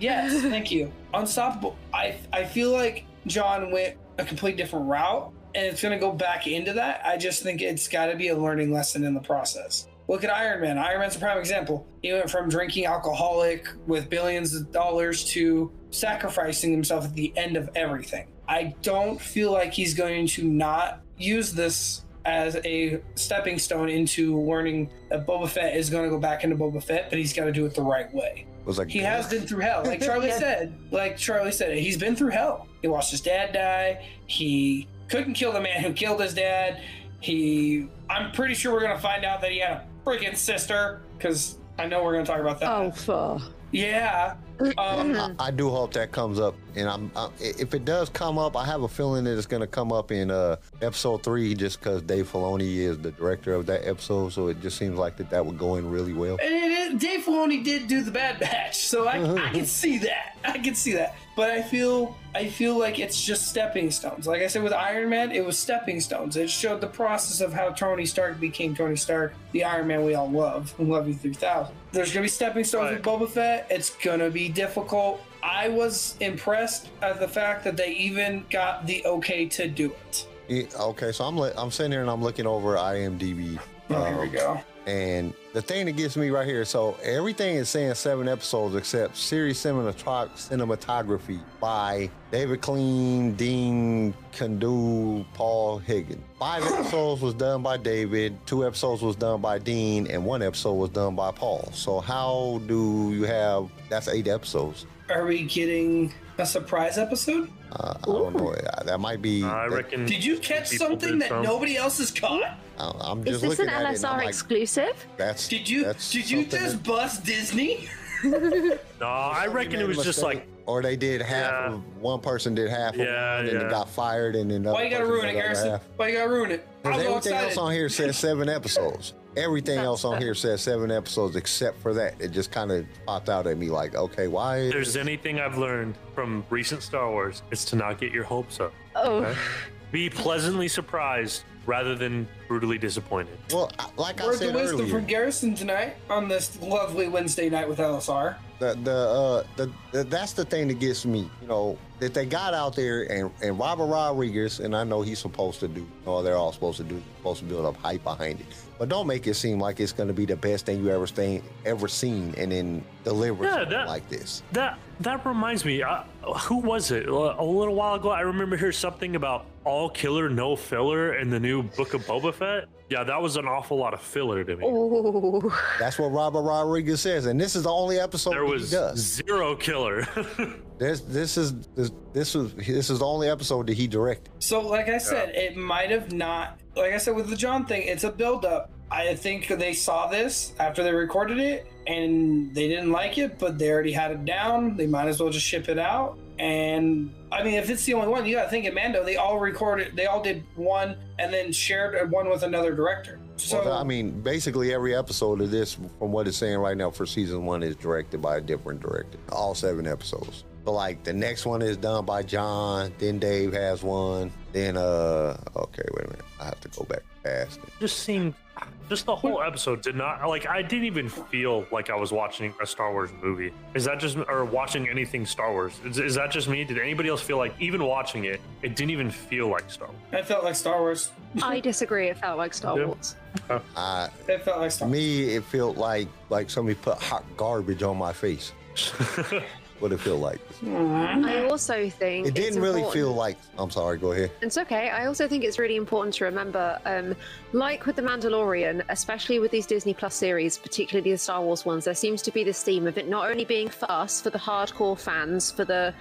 Yes, thank you. Unstoppable. I I feel like John went a complete different route, and it's gonna go back into that. I just think it's got to be a learning lesson in the process. Look at Iron Man. Iron Man's a prime example. He went from drinking alcoholic with billions of dollars to sacrificing himself at the end of everything. I don't feel like he's going to not use this as a stepping stone into learning that Boba Fett is going to go back into Boba Fett, but he's got to do it the right way.
It was like
He has been through hell. Like Charlie
Yeah.
said, like Charlie said, he's been through hell. He watched his dad die. He couldn't kill the man who killed his dad. He, I'm pretty sure we're going to find out that he had a freaking sister because I know we're going to talk about that.
Oh, for.
Yeah. Um,
I do hope that comes up, and I'm I, if it does come up, I have a feeling that it's going to come up in uh, episode three, just because Dave Filoni is the director of that episode, so it just seems like that that would go in really well.
and it is, Dave Filoni did do the Bad Batch, so I, I can see that. I can see that. But I feel I feel like it's just stepping stones. Like I said with Iron Man, it was stepping stones. It showed the process of how Tony Stark became Tony Stark, the Iron Man we all love, and love you 3000. There's gonna be stepping stones with Boba Fett. It's gonna be difficult. I was impressed at the fact that they even got the okay to do it.
Yeah, okay, so I'm li- I'm sitting here and I'm looking over IMDb.
Oh, here we
um,
go.
And the thing that gets me right here, so everything is saying seven episodes except series cinematography by David Klein, Dean Cundey, Paul Higgin. Five episodes was done by David, two episodes was done by Dean, and one episode was done by Paul. So how do you have that's eight episodes?
Are we getting a surprise episode?
Uh, I don't know. Uh, That might be.
I
that-
reckon.
Did you catch something that
some.
nobody else has caught?
I- I'm
Is
just
this an
looking at it. and I'm
LSR
like,
exclusive?
that's
Did you
that's
did you just
that-
bust Disney?
No, I reckon it was just like
or they did half
Yeah.
of one person did half of
Yeah,
one and then
yeah.
got fired and then the
Why you gotta ruin it,
did the
Garrison?
half.
Why you gotta ruin it?
Because everything
excited.
else on here says seven episodes. Everything
That's
else on here says seven episodes except for that. It just kind of popped out at me like, okay, why?
if there's anything I've learned from recent Star Wars, it's to not get your hopes up.
Oh,
Okay? Be pleasantly surprised rather than brutally disappointed.
Well, I- like I
Words
said
of wisdom
earlier,
from Garrison tonight on this lovely Wednesday night with LSR.
the the, uh, the the that's the thing that gets me. You know that they got out there and and Robert Rodriguez and I know he's supposed to do. Oh, they're all supposed to do. Supposed to build up hype behind it, but don't make it seem like it's going to be the best thing you ever seen ever seen and then deliver
Yeah,
something
that-
like this.
That that reminds me. Uh, who was it? Uh, A little while ago, I remember hearing something about all killer, no filler in the new Book of Boba Fett. Yeah, that was an awful lot of filler to me.
oh.
That's what Robert Rodriguez says, and this is the only episode
There was
he does.
zero killer.
This this is this this was this is the only episode that he directed.
So, like I said, it might have not. Like I said with the John thing, it's a build-up. I think they saw this after they recorded it, and they didn't like it, but they already had it down. They might as well just ship it out. And I mean, if it's the only one, you got to think at Mando, they all recorded, they all did one, and then shared one with another director. So
Well, I mean, basically every episode of this, from what it's saying right now for season one, is directed by a different director. All seven episodes. So like the next one is done by John. Then Dave has one. Then uh, okay, wait a minute, I have to go back past it.
just seemed, just the whole episode did not like. I didn't even feel like I was watching a Star Wars movie. Is that just or watching anything Star Wars? Is, is that just me? Did anybody else feel like even watching it, it didn't even feel like Star Wars?
I felt like Star Wars.
I disagree. It felt like Star
Yeah.
Wars.
I,
It felt like Star
to
Wars.
me, it felt like like somebody put hot garbage on my face. what it feel like.
I also think
It didn't really feel like. I'm sorry. Go ahead.
It's okay. I also think it's really important to remember, um, like with The Mandalorian, especially with these Disney Plus series, particularly the Star Wars ones, there seems to be this theme of it not only being for us, for the hardcore fans, for the,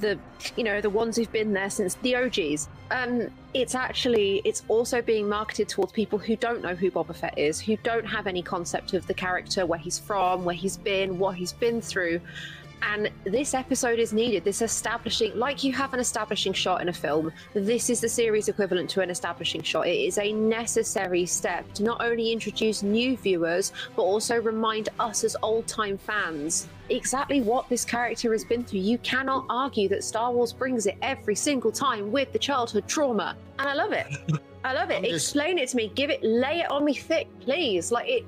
the, you know, the ones who've been there since the OGs. Um, it's actually it's also being marketed towards people who don't know who Boba Fett is, who don't have any concept of the character, where he's from, where he's been, what he's been through. And this episode is needed. This establishing, like you have an establishing shot in a film, this is the series equivalent to an establishing shot. It is a necessary step to not only introduce new viewers, but also remind us as old time fans exactly what this character has been through. You cannot argue that Star Wars brings it every single time with the childhood trauma. And I love it. I love it.
Just-
Explain it to me. Give it, lay it on me thick, please. Like it.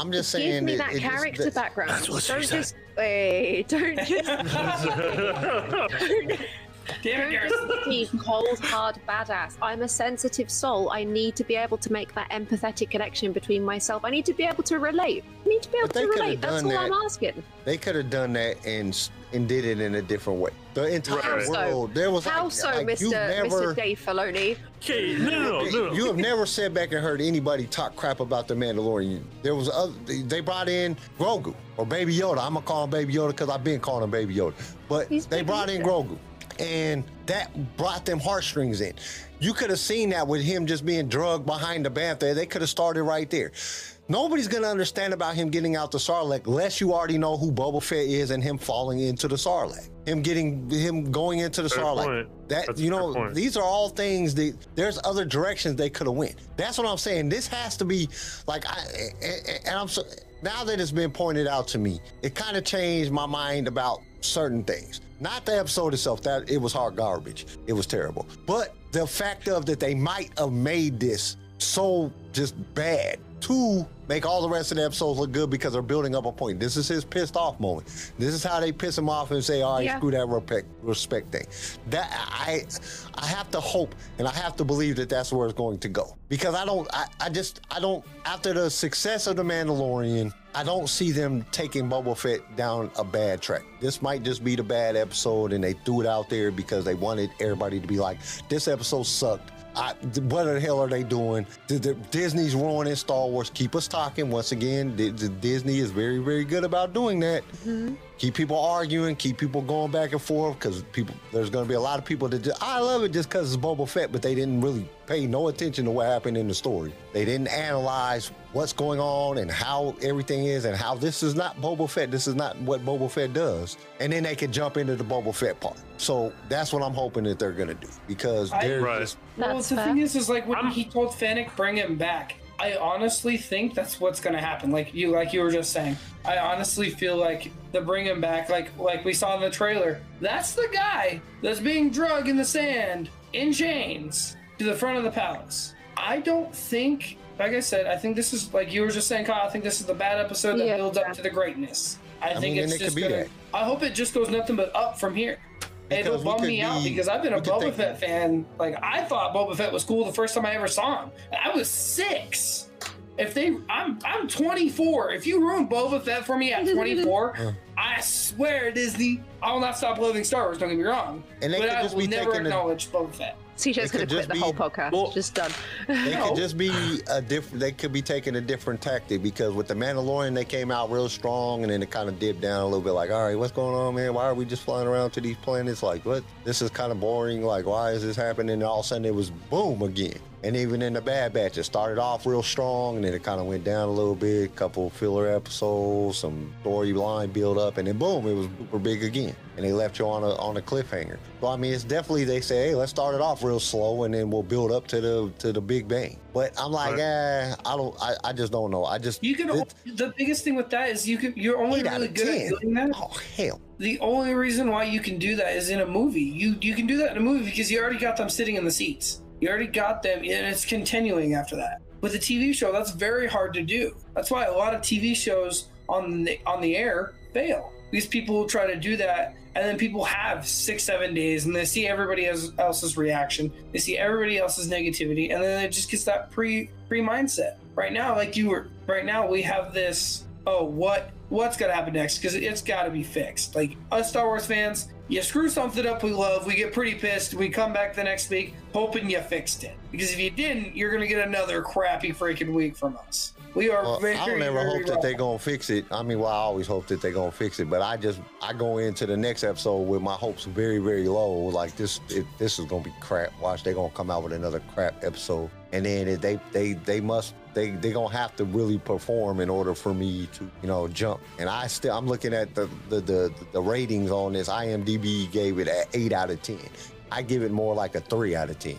I'm just
Give
saying.
me
it-
that
it just-
character
that-
background.
That's what she
don't
said.
just wait. Don't just
Damn it,
don't
Garrison.
just be cold, hard, badass. I'm a sensitive soul. I need to be able to make that empathetic connection between myself. I need to be able to relate. I need to be able
But they
to
could've
relate. That's
done
all I'm
that.
asking.
They could have done that and s- and did it in a different way. The entire
How so?
world. There was
How
like,
so,
like,
Mr.
You've never,
Mr. Dave Filoni?
Okay, no, no, no, no.
You have never sat back and heard anybody talk crap about the Mandalorian. There was other, they brought in Grogu or Baby Yoda. I'm gonna call him Baby Yoda because I've been calling him Baby Yoda. But
He's
they
Baby
brought in Grogu, and that brought them heartstrings in. You could have seen that with him just being drugged behind the bantha. They could have started right there. Nobody's gonna understand about him getting out the Sarlacc unless you already know who Boba Fett is and him falling into the Sarlacc. Him getting him going into the
Fair
Sarlacc.
point.
That
That's
you know, these are all things that there's other directions they could have went. That's what I'm saying. This has to be like I and, and I'm so now that it's been pointed out to me, it kind of changed my mind about certain things. Not the episode itself, that it was hard garbage. It was terrible. But the fact of that they might have made this so just bad to make all the rest of the episodes look good because they're building up a point. This is his pissed off moment. This is how they piss him off and say, "All right,
Yeah.
screw that respect, respect thing." That I, I have to hope and I have to believe that that's where it's going to go because I don't, I, I just, I don't. After the success of the Mandalorian, I don't see them taking Boba Fett down a bad track. This might just be the bad episode, and they threw it out there because they wanted everybody to be like, "This episode sucked." I, what the hell are they doing? The, the, Disney's ruining Star Wars. Keep us talking. Once again, the, Disney is very, very good about doing that. Mm-hmm. Keep people arguing, keep people going back and forth because people. There's going to be a lot of people that just, I love it just because it's Boba Fett, but they didn't really pay no attention to what happened in the story. They didn't analyze what's going on and how everything is and how this is not Boba Fett. This is not what Boba Fett does. And then they can jump into the Boba Fett part. So that's what I'm hoping that they're going to do because
I-
they're
Right.
just
Well, the
fair.
thing is, is like when
I'm-
he told Fennec bring him back. I honestly think that's what's gonna happen. Like you, like you were just saying. I honestly feel like the bring him back, like like we saw in the trailer. That's the guy that's being drugged in the sand in chains to the front of the palace. I don't think, like I said, I think this is like you were just saying, Kyle. I think this is the bad episode that
Yeah.
builds up to the greatness. I, think
mean, and
it's
it could
just
be
gonna.
that.
I hope it just goes nothing but up from here.
Because
It'll bum
could
me out because I've been a
we
Boba
think-
Fett fan. Like I thought Boba Fett was cool the first time I ever saw him. I was six. If they, I'm I'm 24. If you ruin Boba Fett for me at 24, I swear Disney, I will not stop loving Star Wars. Don't get me wrong,
And they
but
could
I
just
will
be
never
taking the-
acknowledge Boba Fett.
CJ's
It
going to
could
quit
just
the
be-
whole podcast.
Well-
just done.
They
No.
could just be a different. They could be taking a different tactic because with the Mandalorian, they came out real strong, and then it kind of dipped down a little bit. Like, all right, what's going on, man? Why are we just flying around to these planets? Like, what? This is kind of boring. Like, why is this happening? And all of a sudden, it was boom again. And even in the Bad Batch, it started off real strong, and then it kind of went down a little bit. A Couple filler episodes, some storyline build up, and then boom, it was super big again. And they left you on a on a cliffhanger. So I mean, it's definitely they say, hey, let's start it off real slow, and then we'll build up to the to the big bang. But I'm like,
Right.
eh, I don't, I, I just don't know. I just
You can.
it-
the biggest thing with that is you can. You're only really good
10.
at doing that.
Oh hell,
The only reason why you can do that is in a movie. You you can do that in a movie because you already got them sitting in the seats. You already got them, and it's continuing after that. With a TV show, that's very hard to do. That's why a lot of TV shows on the on the air fail. These people try to do that and then people have six, seven days, and they see everybody else's reaction, they see everybody else's negativity, and then it just gets that pre pre mindset. Right now, like you were, right now we have this. Oh, what what's gonna happen next? Because it's got to be fixed. Like us Star Wars fans, you screw something up we love, we get pretty pissed. We come back the next week hoping you fixed it. Because if you didn't, you're gonna get another crappy freaking week from us. We are
Well,
very,
I don't ever hope that they're gonna fix it. I mean, well, I always hope that they're gonna fix it, but I just I go into the next episode with my hopes very, very low. Like this, it, this is gonna be crap. Watch, they're gonna come out with another crap episode, and then it, they they they must they they gonna have to really perform in order for me to you know jump. And I still I'm looking at the the the, the ratings on this. IMDb gave it an eight out of ten. I give it more like a three out of ten.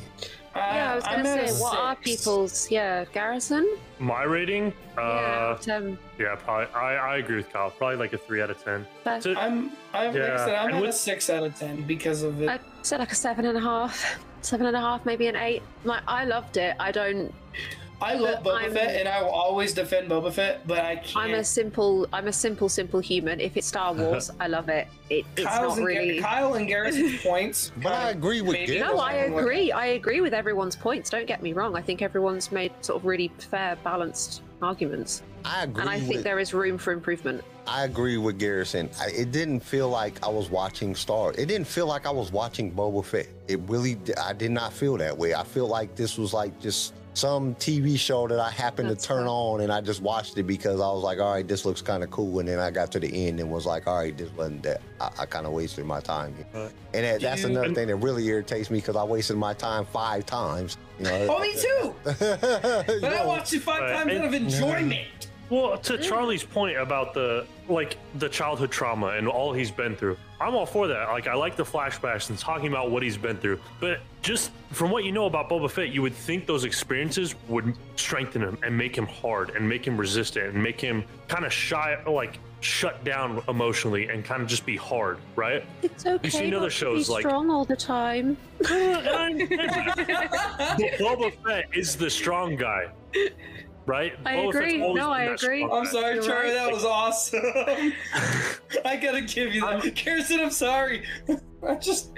Yeah, I was gonna say, what are people's yeah Garrison?
My rating, uh,
yeah, um,
yeah, probably. I, I agree with Kyle. Probably like a three out of ten.
but
So-
I'm, I'm like I said, I'm
and
at a
with-
six out of ten because of it.
I said like a seven and a half, seven and a half, maybe an eight. Like I loved it. I don't.
I love Boba
I'm-
Fett, and I will always defend Boba Fett, but I can't.
I'm a simple. I'm a simple, simple human. If it's Star Wars, I love it. it it's
Kyle's
not
and, Gar-
really.
Kyle and Garrison's points.
But I agree with
maybe
Garrison.
No, I agree. I agree with everyone's points. Don't get me wrong. I think everyone's made sort of really fair, balanced arguments,
I agree.
and I think
with,
there is room for improvement.
I agree with Garrison. I, it didn't feel like I was watching Star. It didn't feel like I was watching Boba Fett. It really, I did not feel that way. I feel like this was like just some TV show that I happened
That's
to turn
fair.
on and I just watched it because I was like, all right, this looks kind of cool. And then I got to the end and was like, all right, this wasn't that. I, I kind of wasted my time here.
Right.
And that, that's
You-
another thing that really irritates me because I wasted my time five times. You know,
Oh, me too.
You
But I
know,
watched it five
Right,
times out of enjoyment.
Well, to Charlie's point about the like the childhood trauma and all he's been through, I'm all for that. Like I like the flashbacks and talking about what he's been through. But just from what you know about Boba Fett, you would think those experiences would strengthen him and make him hard and make him resistant and make him kind of shy, like shut down emotionally and kind of just be hard, right?
It's okay.
seen other
not to
shows
be
like-
strong all the time.
Boba Fett is the strong guy, right?
I
Boba Fett's
agree.
always
No, I agree.
I'm sorry,
You're
Charlie.
right.
That was awesome. I gotta give you that. Garrison. I'm sorry. I just.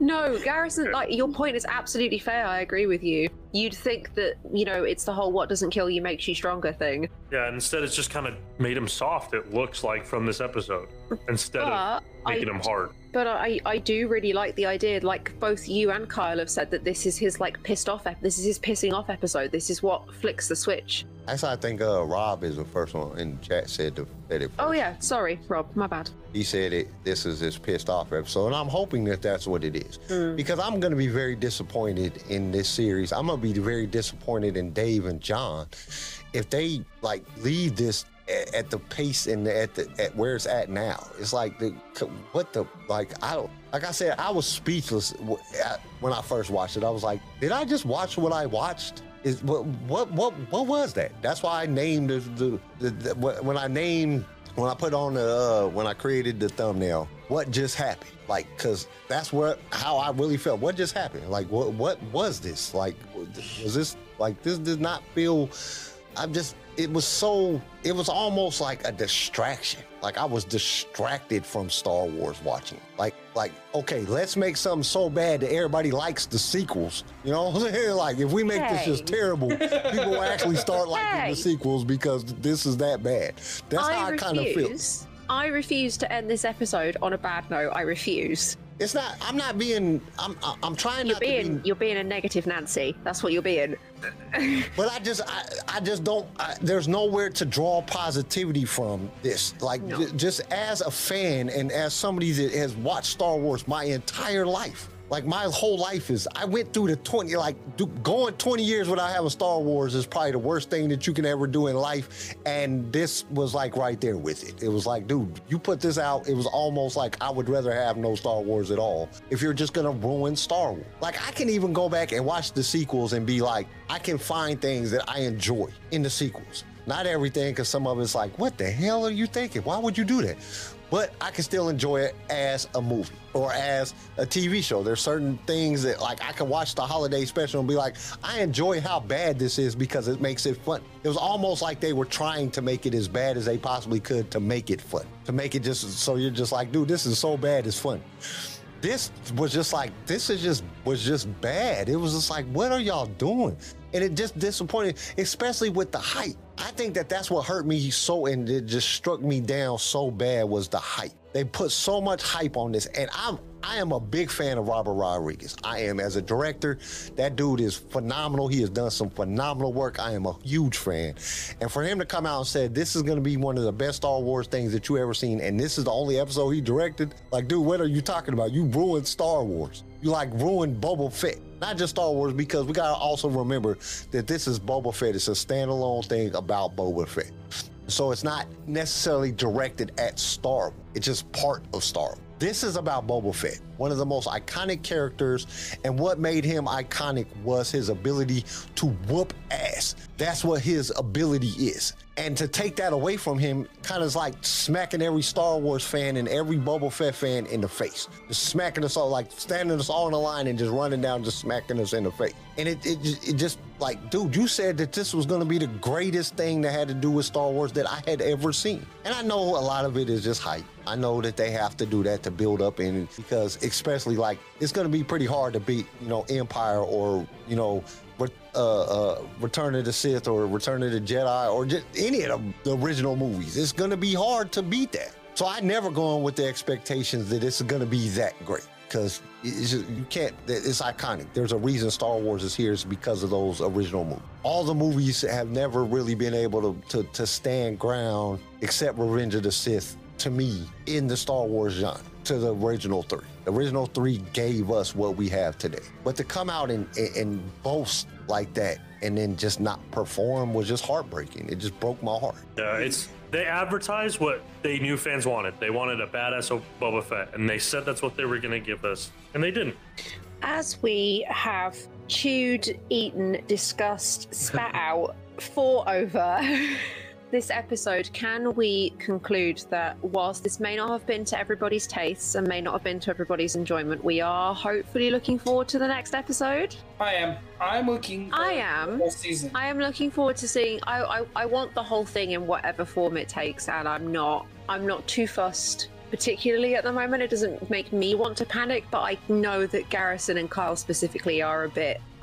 No, Garrison, like your point is absolutely fair. I agree with you. You'd think that, you know, it's the whole what doesn't kill you makes you stronger thing.
Yeah, and instead it's just kind of made him soft. It looks like from this episode, instead of making
I,
him hard.
But I, I do really like the idea. Like both you and Kyle have said that this is his like pissed off. Ep- this is his pissing off episode. This is what flicks the switch.
Actually, I think uh, Rob is the first one in the chat said, the, said it first.
Oh yeah, sorry, Rob, my bad.
he said it this is his pissed off episode and i'm hoping that that's what it is because i'm going to be very disappointed in this series i'm going to be very disappointed in dave and john if they like leave this at, the pace and at the at where it's at now it's like the what the like i don't like i said i was speechless when i first watched it i was like did i just watch what i watched is what what what what was that that's why i named the, the, the, the when i named when I put on the uh, when I created the thumbnail, what just happened? Like, cause that's what how I really felt. What just happened? Like, what what was this? Like, was this like this? Did not feel. I'm just. It was so. It was almost like a distraction. Like I was distracted from Star Wars watching. Like like okay, let's make something so bad that everybody likes the sequels. You know what I'm saying? Like if we make this just terrible, people will actually start liking
Hey.
the sequels because this is that bad. That's how I kind of feel.
refuse. I refuse to end this episode on a bad note. I refuse.
It's not. I'm not being. I'm. I'm trying
You're being
to be.
you're being a negative Nancy. That's what you're being.
But I just. I. I just don't. I, there's nowhere to draw positivity from this. Like
No.
j- just as a fan and as somebody that has watched Star Wars my entire life. Like my whole life is. I went through the 20. Like do, going 20 years without having Star Wars is probably the worst thing that you can ever do in life. And this was like right there with it. It was like, dude, you put this out. It was almost like I would rather have no Star Wars at all. If you're just gonna ruin Star Wars, like I can even go back and watch the sequels and be like, I can find things that I enjoy in the sequels. Not everything, because some of it's like, what the hell are you thinking? Why would you do that? But I can still enjoy it as a movie or as a TV show. There's certain things that like I can watch the holiday special and be like, I enjoy how bad this is because it makes it fun. It was almost like they were trying to make it as bad as they possibly could to make it fun. To make it just so you're just like, dude, this is so bad it's fun this was just like this is just was just bad. It was just like, what are y'all doing? And it just disappointed, especially with the hype. I think that that's what hurt me so, and it just struck me down so bad was the hype. They put so much hype on this, and I'm I am a big fan of Robert Rodriguez. I am as a director. That dude is phenomenal. He has done some phenomenal work. I am a huge fan. And for him to come out and say this is going to be one of the best Star Wars things that you ever seen, and this is the only episode he directed, like, dude, what are you talking about? You ruined Star Wars. You like ruined Boba Fett. Not just Star Wars, because we gotta also remember that this is Boba Fett. It's a standalone thing about Boba Fett. So it's not necessarily directed at Star Wars. It's just part of Star Wars. This is about Boba Fett, one of the most iconic characters, and what made him iconic was his ability to whoop ass. That's what his ability is. And to take that away from him kind of is like smacking every Star Wars fan and every Boba Fett fan in the face. Just smacking us all, like standing us all in a line and just running down, just smacking us in the face. And it, it, it just like, dude, you said that this was going to be the greatest thing that had to do with Star Wars that I had ever seen. And I know a lot of it is just hype. I know that they have to do that to build up in because especially like it's going to be pretty hard to beat, you know, Empire or, you know, uh, uh, Return of the Sith or Return of the Jedi or just any of the, the original movies. It's going to be hard to beat that. So I never go on with the expectations that it's going to be that great because you can't. It's iconic. There's a reason Star Wars is here. It's because of those original movies. All the movies have never really been able to to, to stand ground except Revenge of the Sith to me in the Star Wars genre to the original three. The original three gave us what we have today. But to come out and, and, and boast like that and then just not perform was just heartbreaking. It just broke my heart.
It's they advertised what they knew fans wanted. They wanted a badass Boba Fett, and they said that's what they were going to give us, and they didn't.
As we have chewed, eaten, discussed, spat out, fought over this episode, can we conclude that whilst this may not have been to everybody's tastes and may not have been to everybody's enjoyment, we are hopefully looking forward to the next episode?
I am. I'm looking. for
I
the
am.
whole season.
I am looking forward to seeing. I, I I want the whole thing in whatever form it takes, and I'm not. I'm not too fussed. Particularly at the moment, it doesn't make me want to panic, but I know that Garrison and Kyle specifically are a bit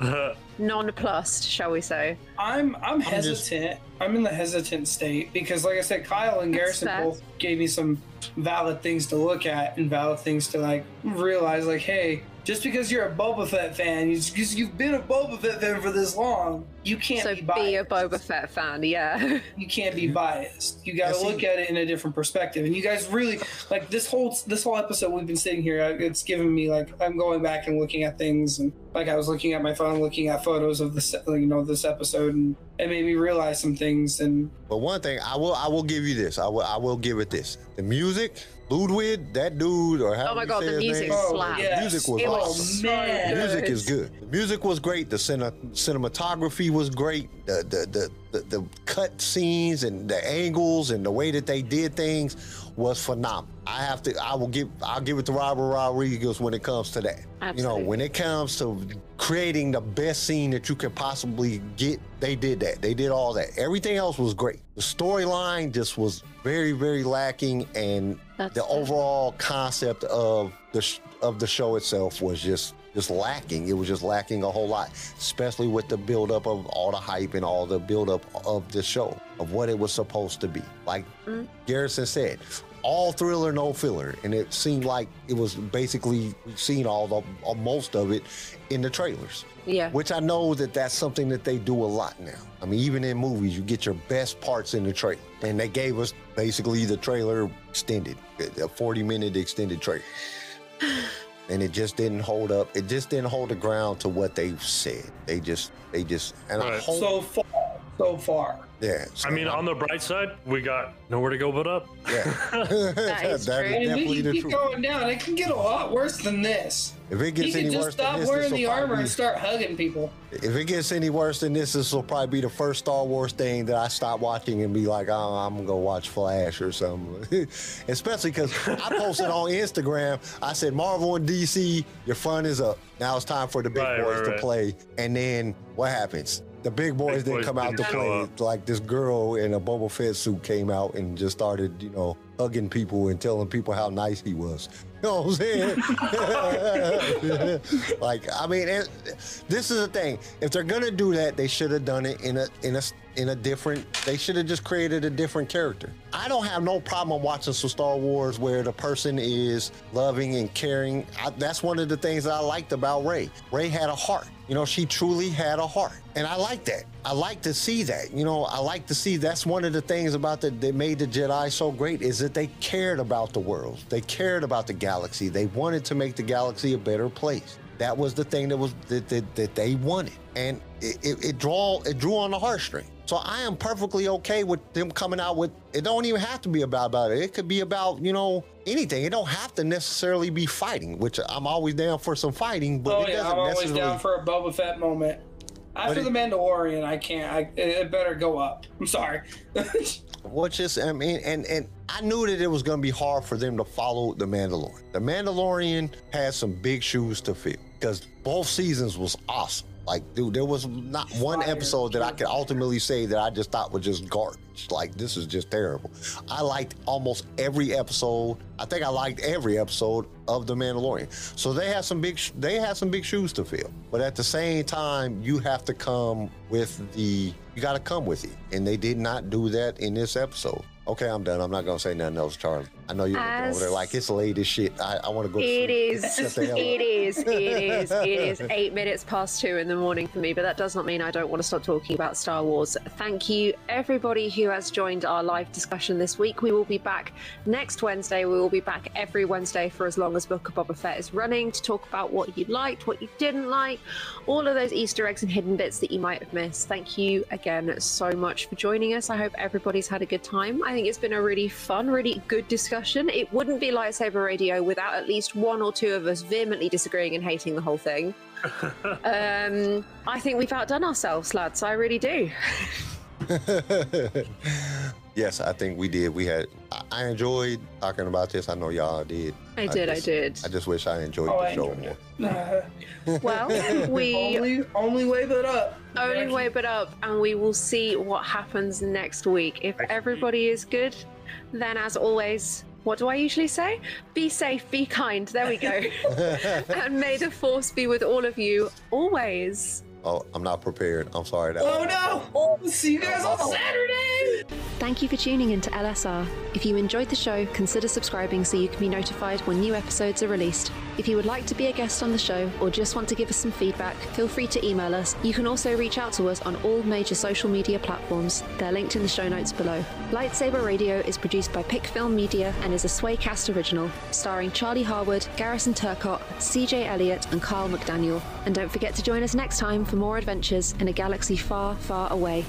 nonplussed, shall we say?
I'm I'm
just-
hesitant. I'm in the hesitant state because, like I said, Kyle and Garrison both gave me some valid things to look at and valid things to like realize. Like, hey, just because you're a Boba Fett fan, you just, you've been a Boba Fett fan for this long, you can't
so
be
be, a Boba Fett fan, yeah.
You can't be biased. You got to look at it in a different perspective. And you guys really like this whole this whole episode. We've been sitting here. uh, It's given me like I'm going back and looking at things, and like I was looking at my phone, looking at photos of this, you know, this episode, and it made me realize some things. And
But one thing I will I will give you this. I will I will give it this. The music, Ludwig, that dude, or how
Oh my
you
God,
say
the
his
music
name,
slaps.
Oh, the
yes.
music was
It was
awesome.
so
man.
The music
good.
is good. The music was great. The cine- cinematography was great. The the, the the the cut scenes and the angles and the way that they did things was phenomenal. I have to. I will give. I'll give it to Robert Rodriguez when it comes to that. Absolutely. You know, when it comes to creating the best scene that you could possibly get, they did that. They did all that. Everything else was great. The storyline just was very, very lacking, and
That's
the
fair.
overall concept of the sh- of the show itself was just just lacking. It was just lacking a whole lot, especially with the buildup of all the hype and all the buildup of the show of what it was supposed to be. Like
Mm.
Garrison said, all thriller, no filler, and it seemed like it was basically we've seen all the most of it in the trailers.
Yeah.
Which I know that that's something that they do a lot now. I mean, even in movies, you get your best parts in the trailer, and they gave us basically the trailer extended, a 40 minute extended trailer. and it just didn't hold up. It just didn't hold the ground to what they said. They just, they just, and I hope.
so far, so far.
Yeah. so
I mean, on the bright side, we got nowhere to go but up.
yeah.
That is true.
And if
definitely
we
the
keep
truth.
going down, it can get a lot worse than this.
If it
He
gets
could
any
just
worse
stop
than this,
wearing
this will
the armor
probably
and
be-
start hugging people.
if it gets any worse than this, this will probably be the first Star Wars thing that I stop watching and be like, oh, I'm gonna go watch Flash or something. Especially because I posted on Instagram, I said, Marvel and DC, your fun is up. Now it's time for the big
Right,
boys
right,
to
right.
play. And then what happens? The big boys
Big
didn't
boys
come out to play.
up.
Like this girl in a Boba Fett suit came out and just started, you know, hugging people and telling people how nice he was. You know what I'm saying? like, I mean, it, this is the thing. If they're gonna do that, they should have done it in a in a in a different. They should have just created a different character. I don't have no problem watching some Star Wars where the person is loving and caring. I, that's one of the things that I liked about Rey. Rey had a heart. You know, she truly had a heart, and I like that. I like to see that. You know, I like to see. That's one of the things about the that made the Jedi so great is that they cared about the world. They cared about the galaxy. They wanted to make the galaxy a better place. That was the thing that was that, that, that they wanted, and it, it, it draw it drew on the heartstring. So I am perfectly okay with them coming out with. It don't even have to be about about it. It could be about you know anything. It don't have to necessarily be fighting, which I'm always down for some fighting, but
oh
it
yeah,
doesn't necessarily
I'm always down for a Boba Fett moment. After
it-
the Mandalorian, I can't. I, it, it better go up. I'm sorry.
Which is, I mean, and and I knew that it was going to be hard for them to follow the Mandalorian. The Mandalorian had some big shoes to fill because both seasons was awesome. Like, dude, there was not one episode that I could ultimately say that I just thought was just garbage. Like, this is just terrible. I liked almost every episode. I think I liked every episode of The Mandalorian. So they have some big, sh- they have some big shoes to fill. But at the same time, you have to come with the, you got to come with it, and they did not do that in this episode. Okay, I'm done. I'm not gonna say nothing else, Charlie. I know you're
As-
over there like it's late as shit. I, I want to go. to
It
sleep.
is.
Shut the hell up.
It is. It is. It is eight minutes past two in the morning for me, but that does not mean I don't want to stop talking about Star Wars. Thank you, everybody who has joined our live discussion this week. We will be back next Wednesday. We will be back every Wednesday for as long as Book of Boba Fett is running to talk about what you liked, what you didn't like, all of those Easter eggs and hidden bits that you might have missed. Thank you again so much for joining us. I hope everybody's had a good time. I think it's been a really fun, really good discussion. It wouldn't be lightsaber radio without at least one or two of us vehemently disagreeing and hating the whole thing. um, I think we've outdone ourselves, lads. I really do.
yes, I think we did. We had. I, I enjoyed talking about this. I know y'all did.
I did, I
just-
did.
I just wish I enjoyed
Oh,
the
I
show
enjoyed
more.
it.
Well, we
only, only way but up.
only way but up, and we will see what happens next week. If everybody is good, then as always, what do I usually say? Be safe, be kind. There we go. and may the force be with all of you always.
Oh, I'm not prepared. I'm sorry. That
Oh no! Oh, see you guys on Saturday.
Thank you for tuning in to LSR. If you enjoyed the show, consider subscribing so you can be notified when new episodes are released. If you would like to be a guest on the show or just want to give us some feedback, feel free to email us. You can also reach out to us on all major social media platforms. They're linked in the show notes below. Lightsaber Radio is produced by Pick Film Media and is a Swaycast original, starring Charlie Harwood, Garrison Turcott, CJ Elliott, and Carl McDaniel. And don't forget to join us next time for more adventures in a galaxy far, far away.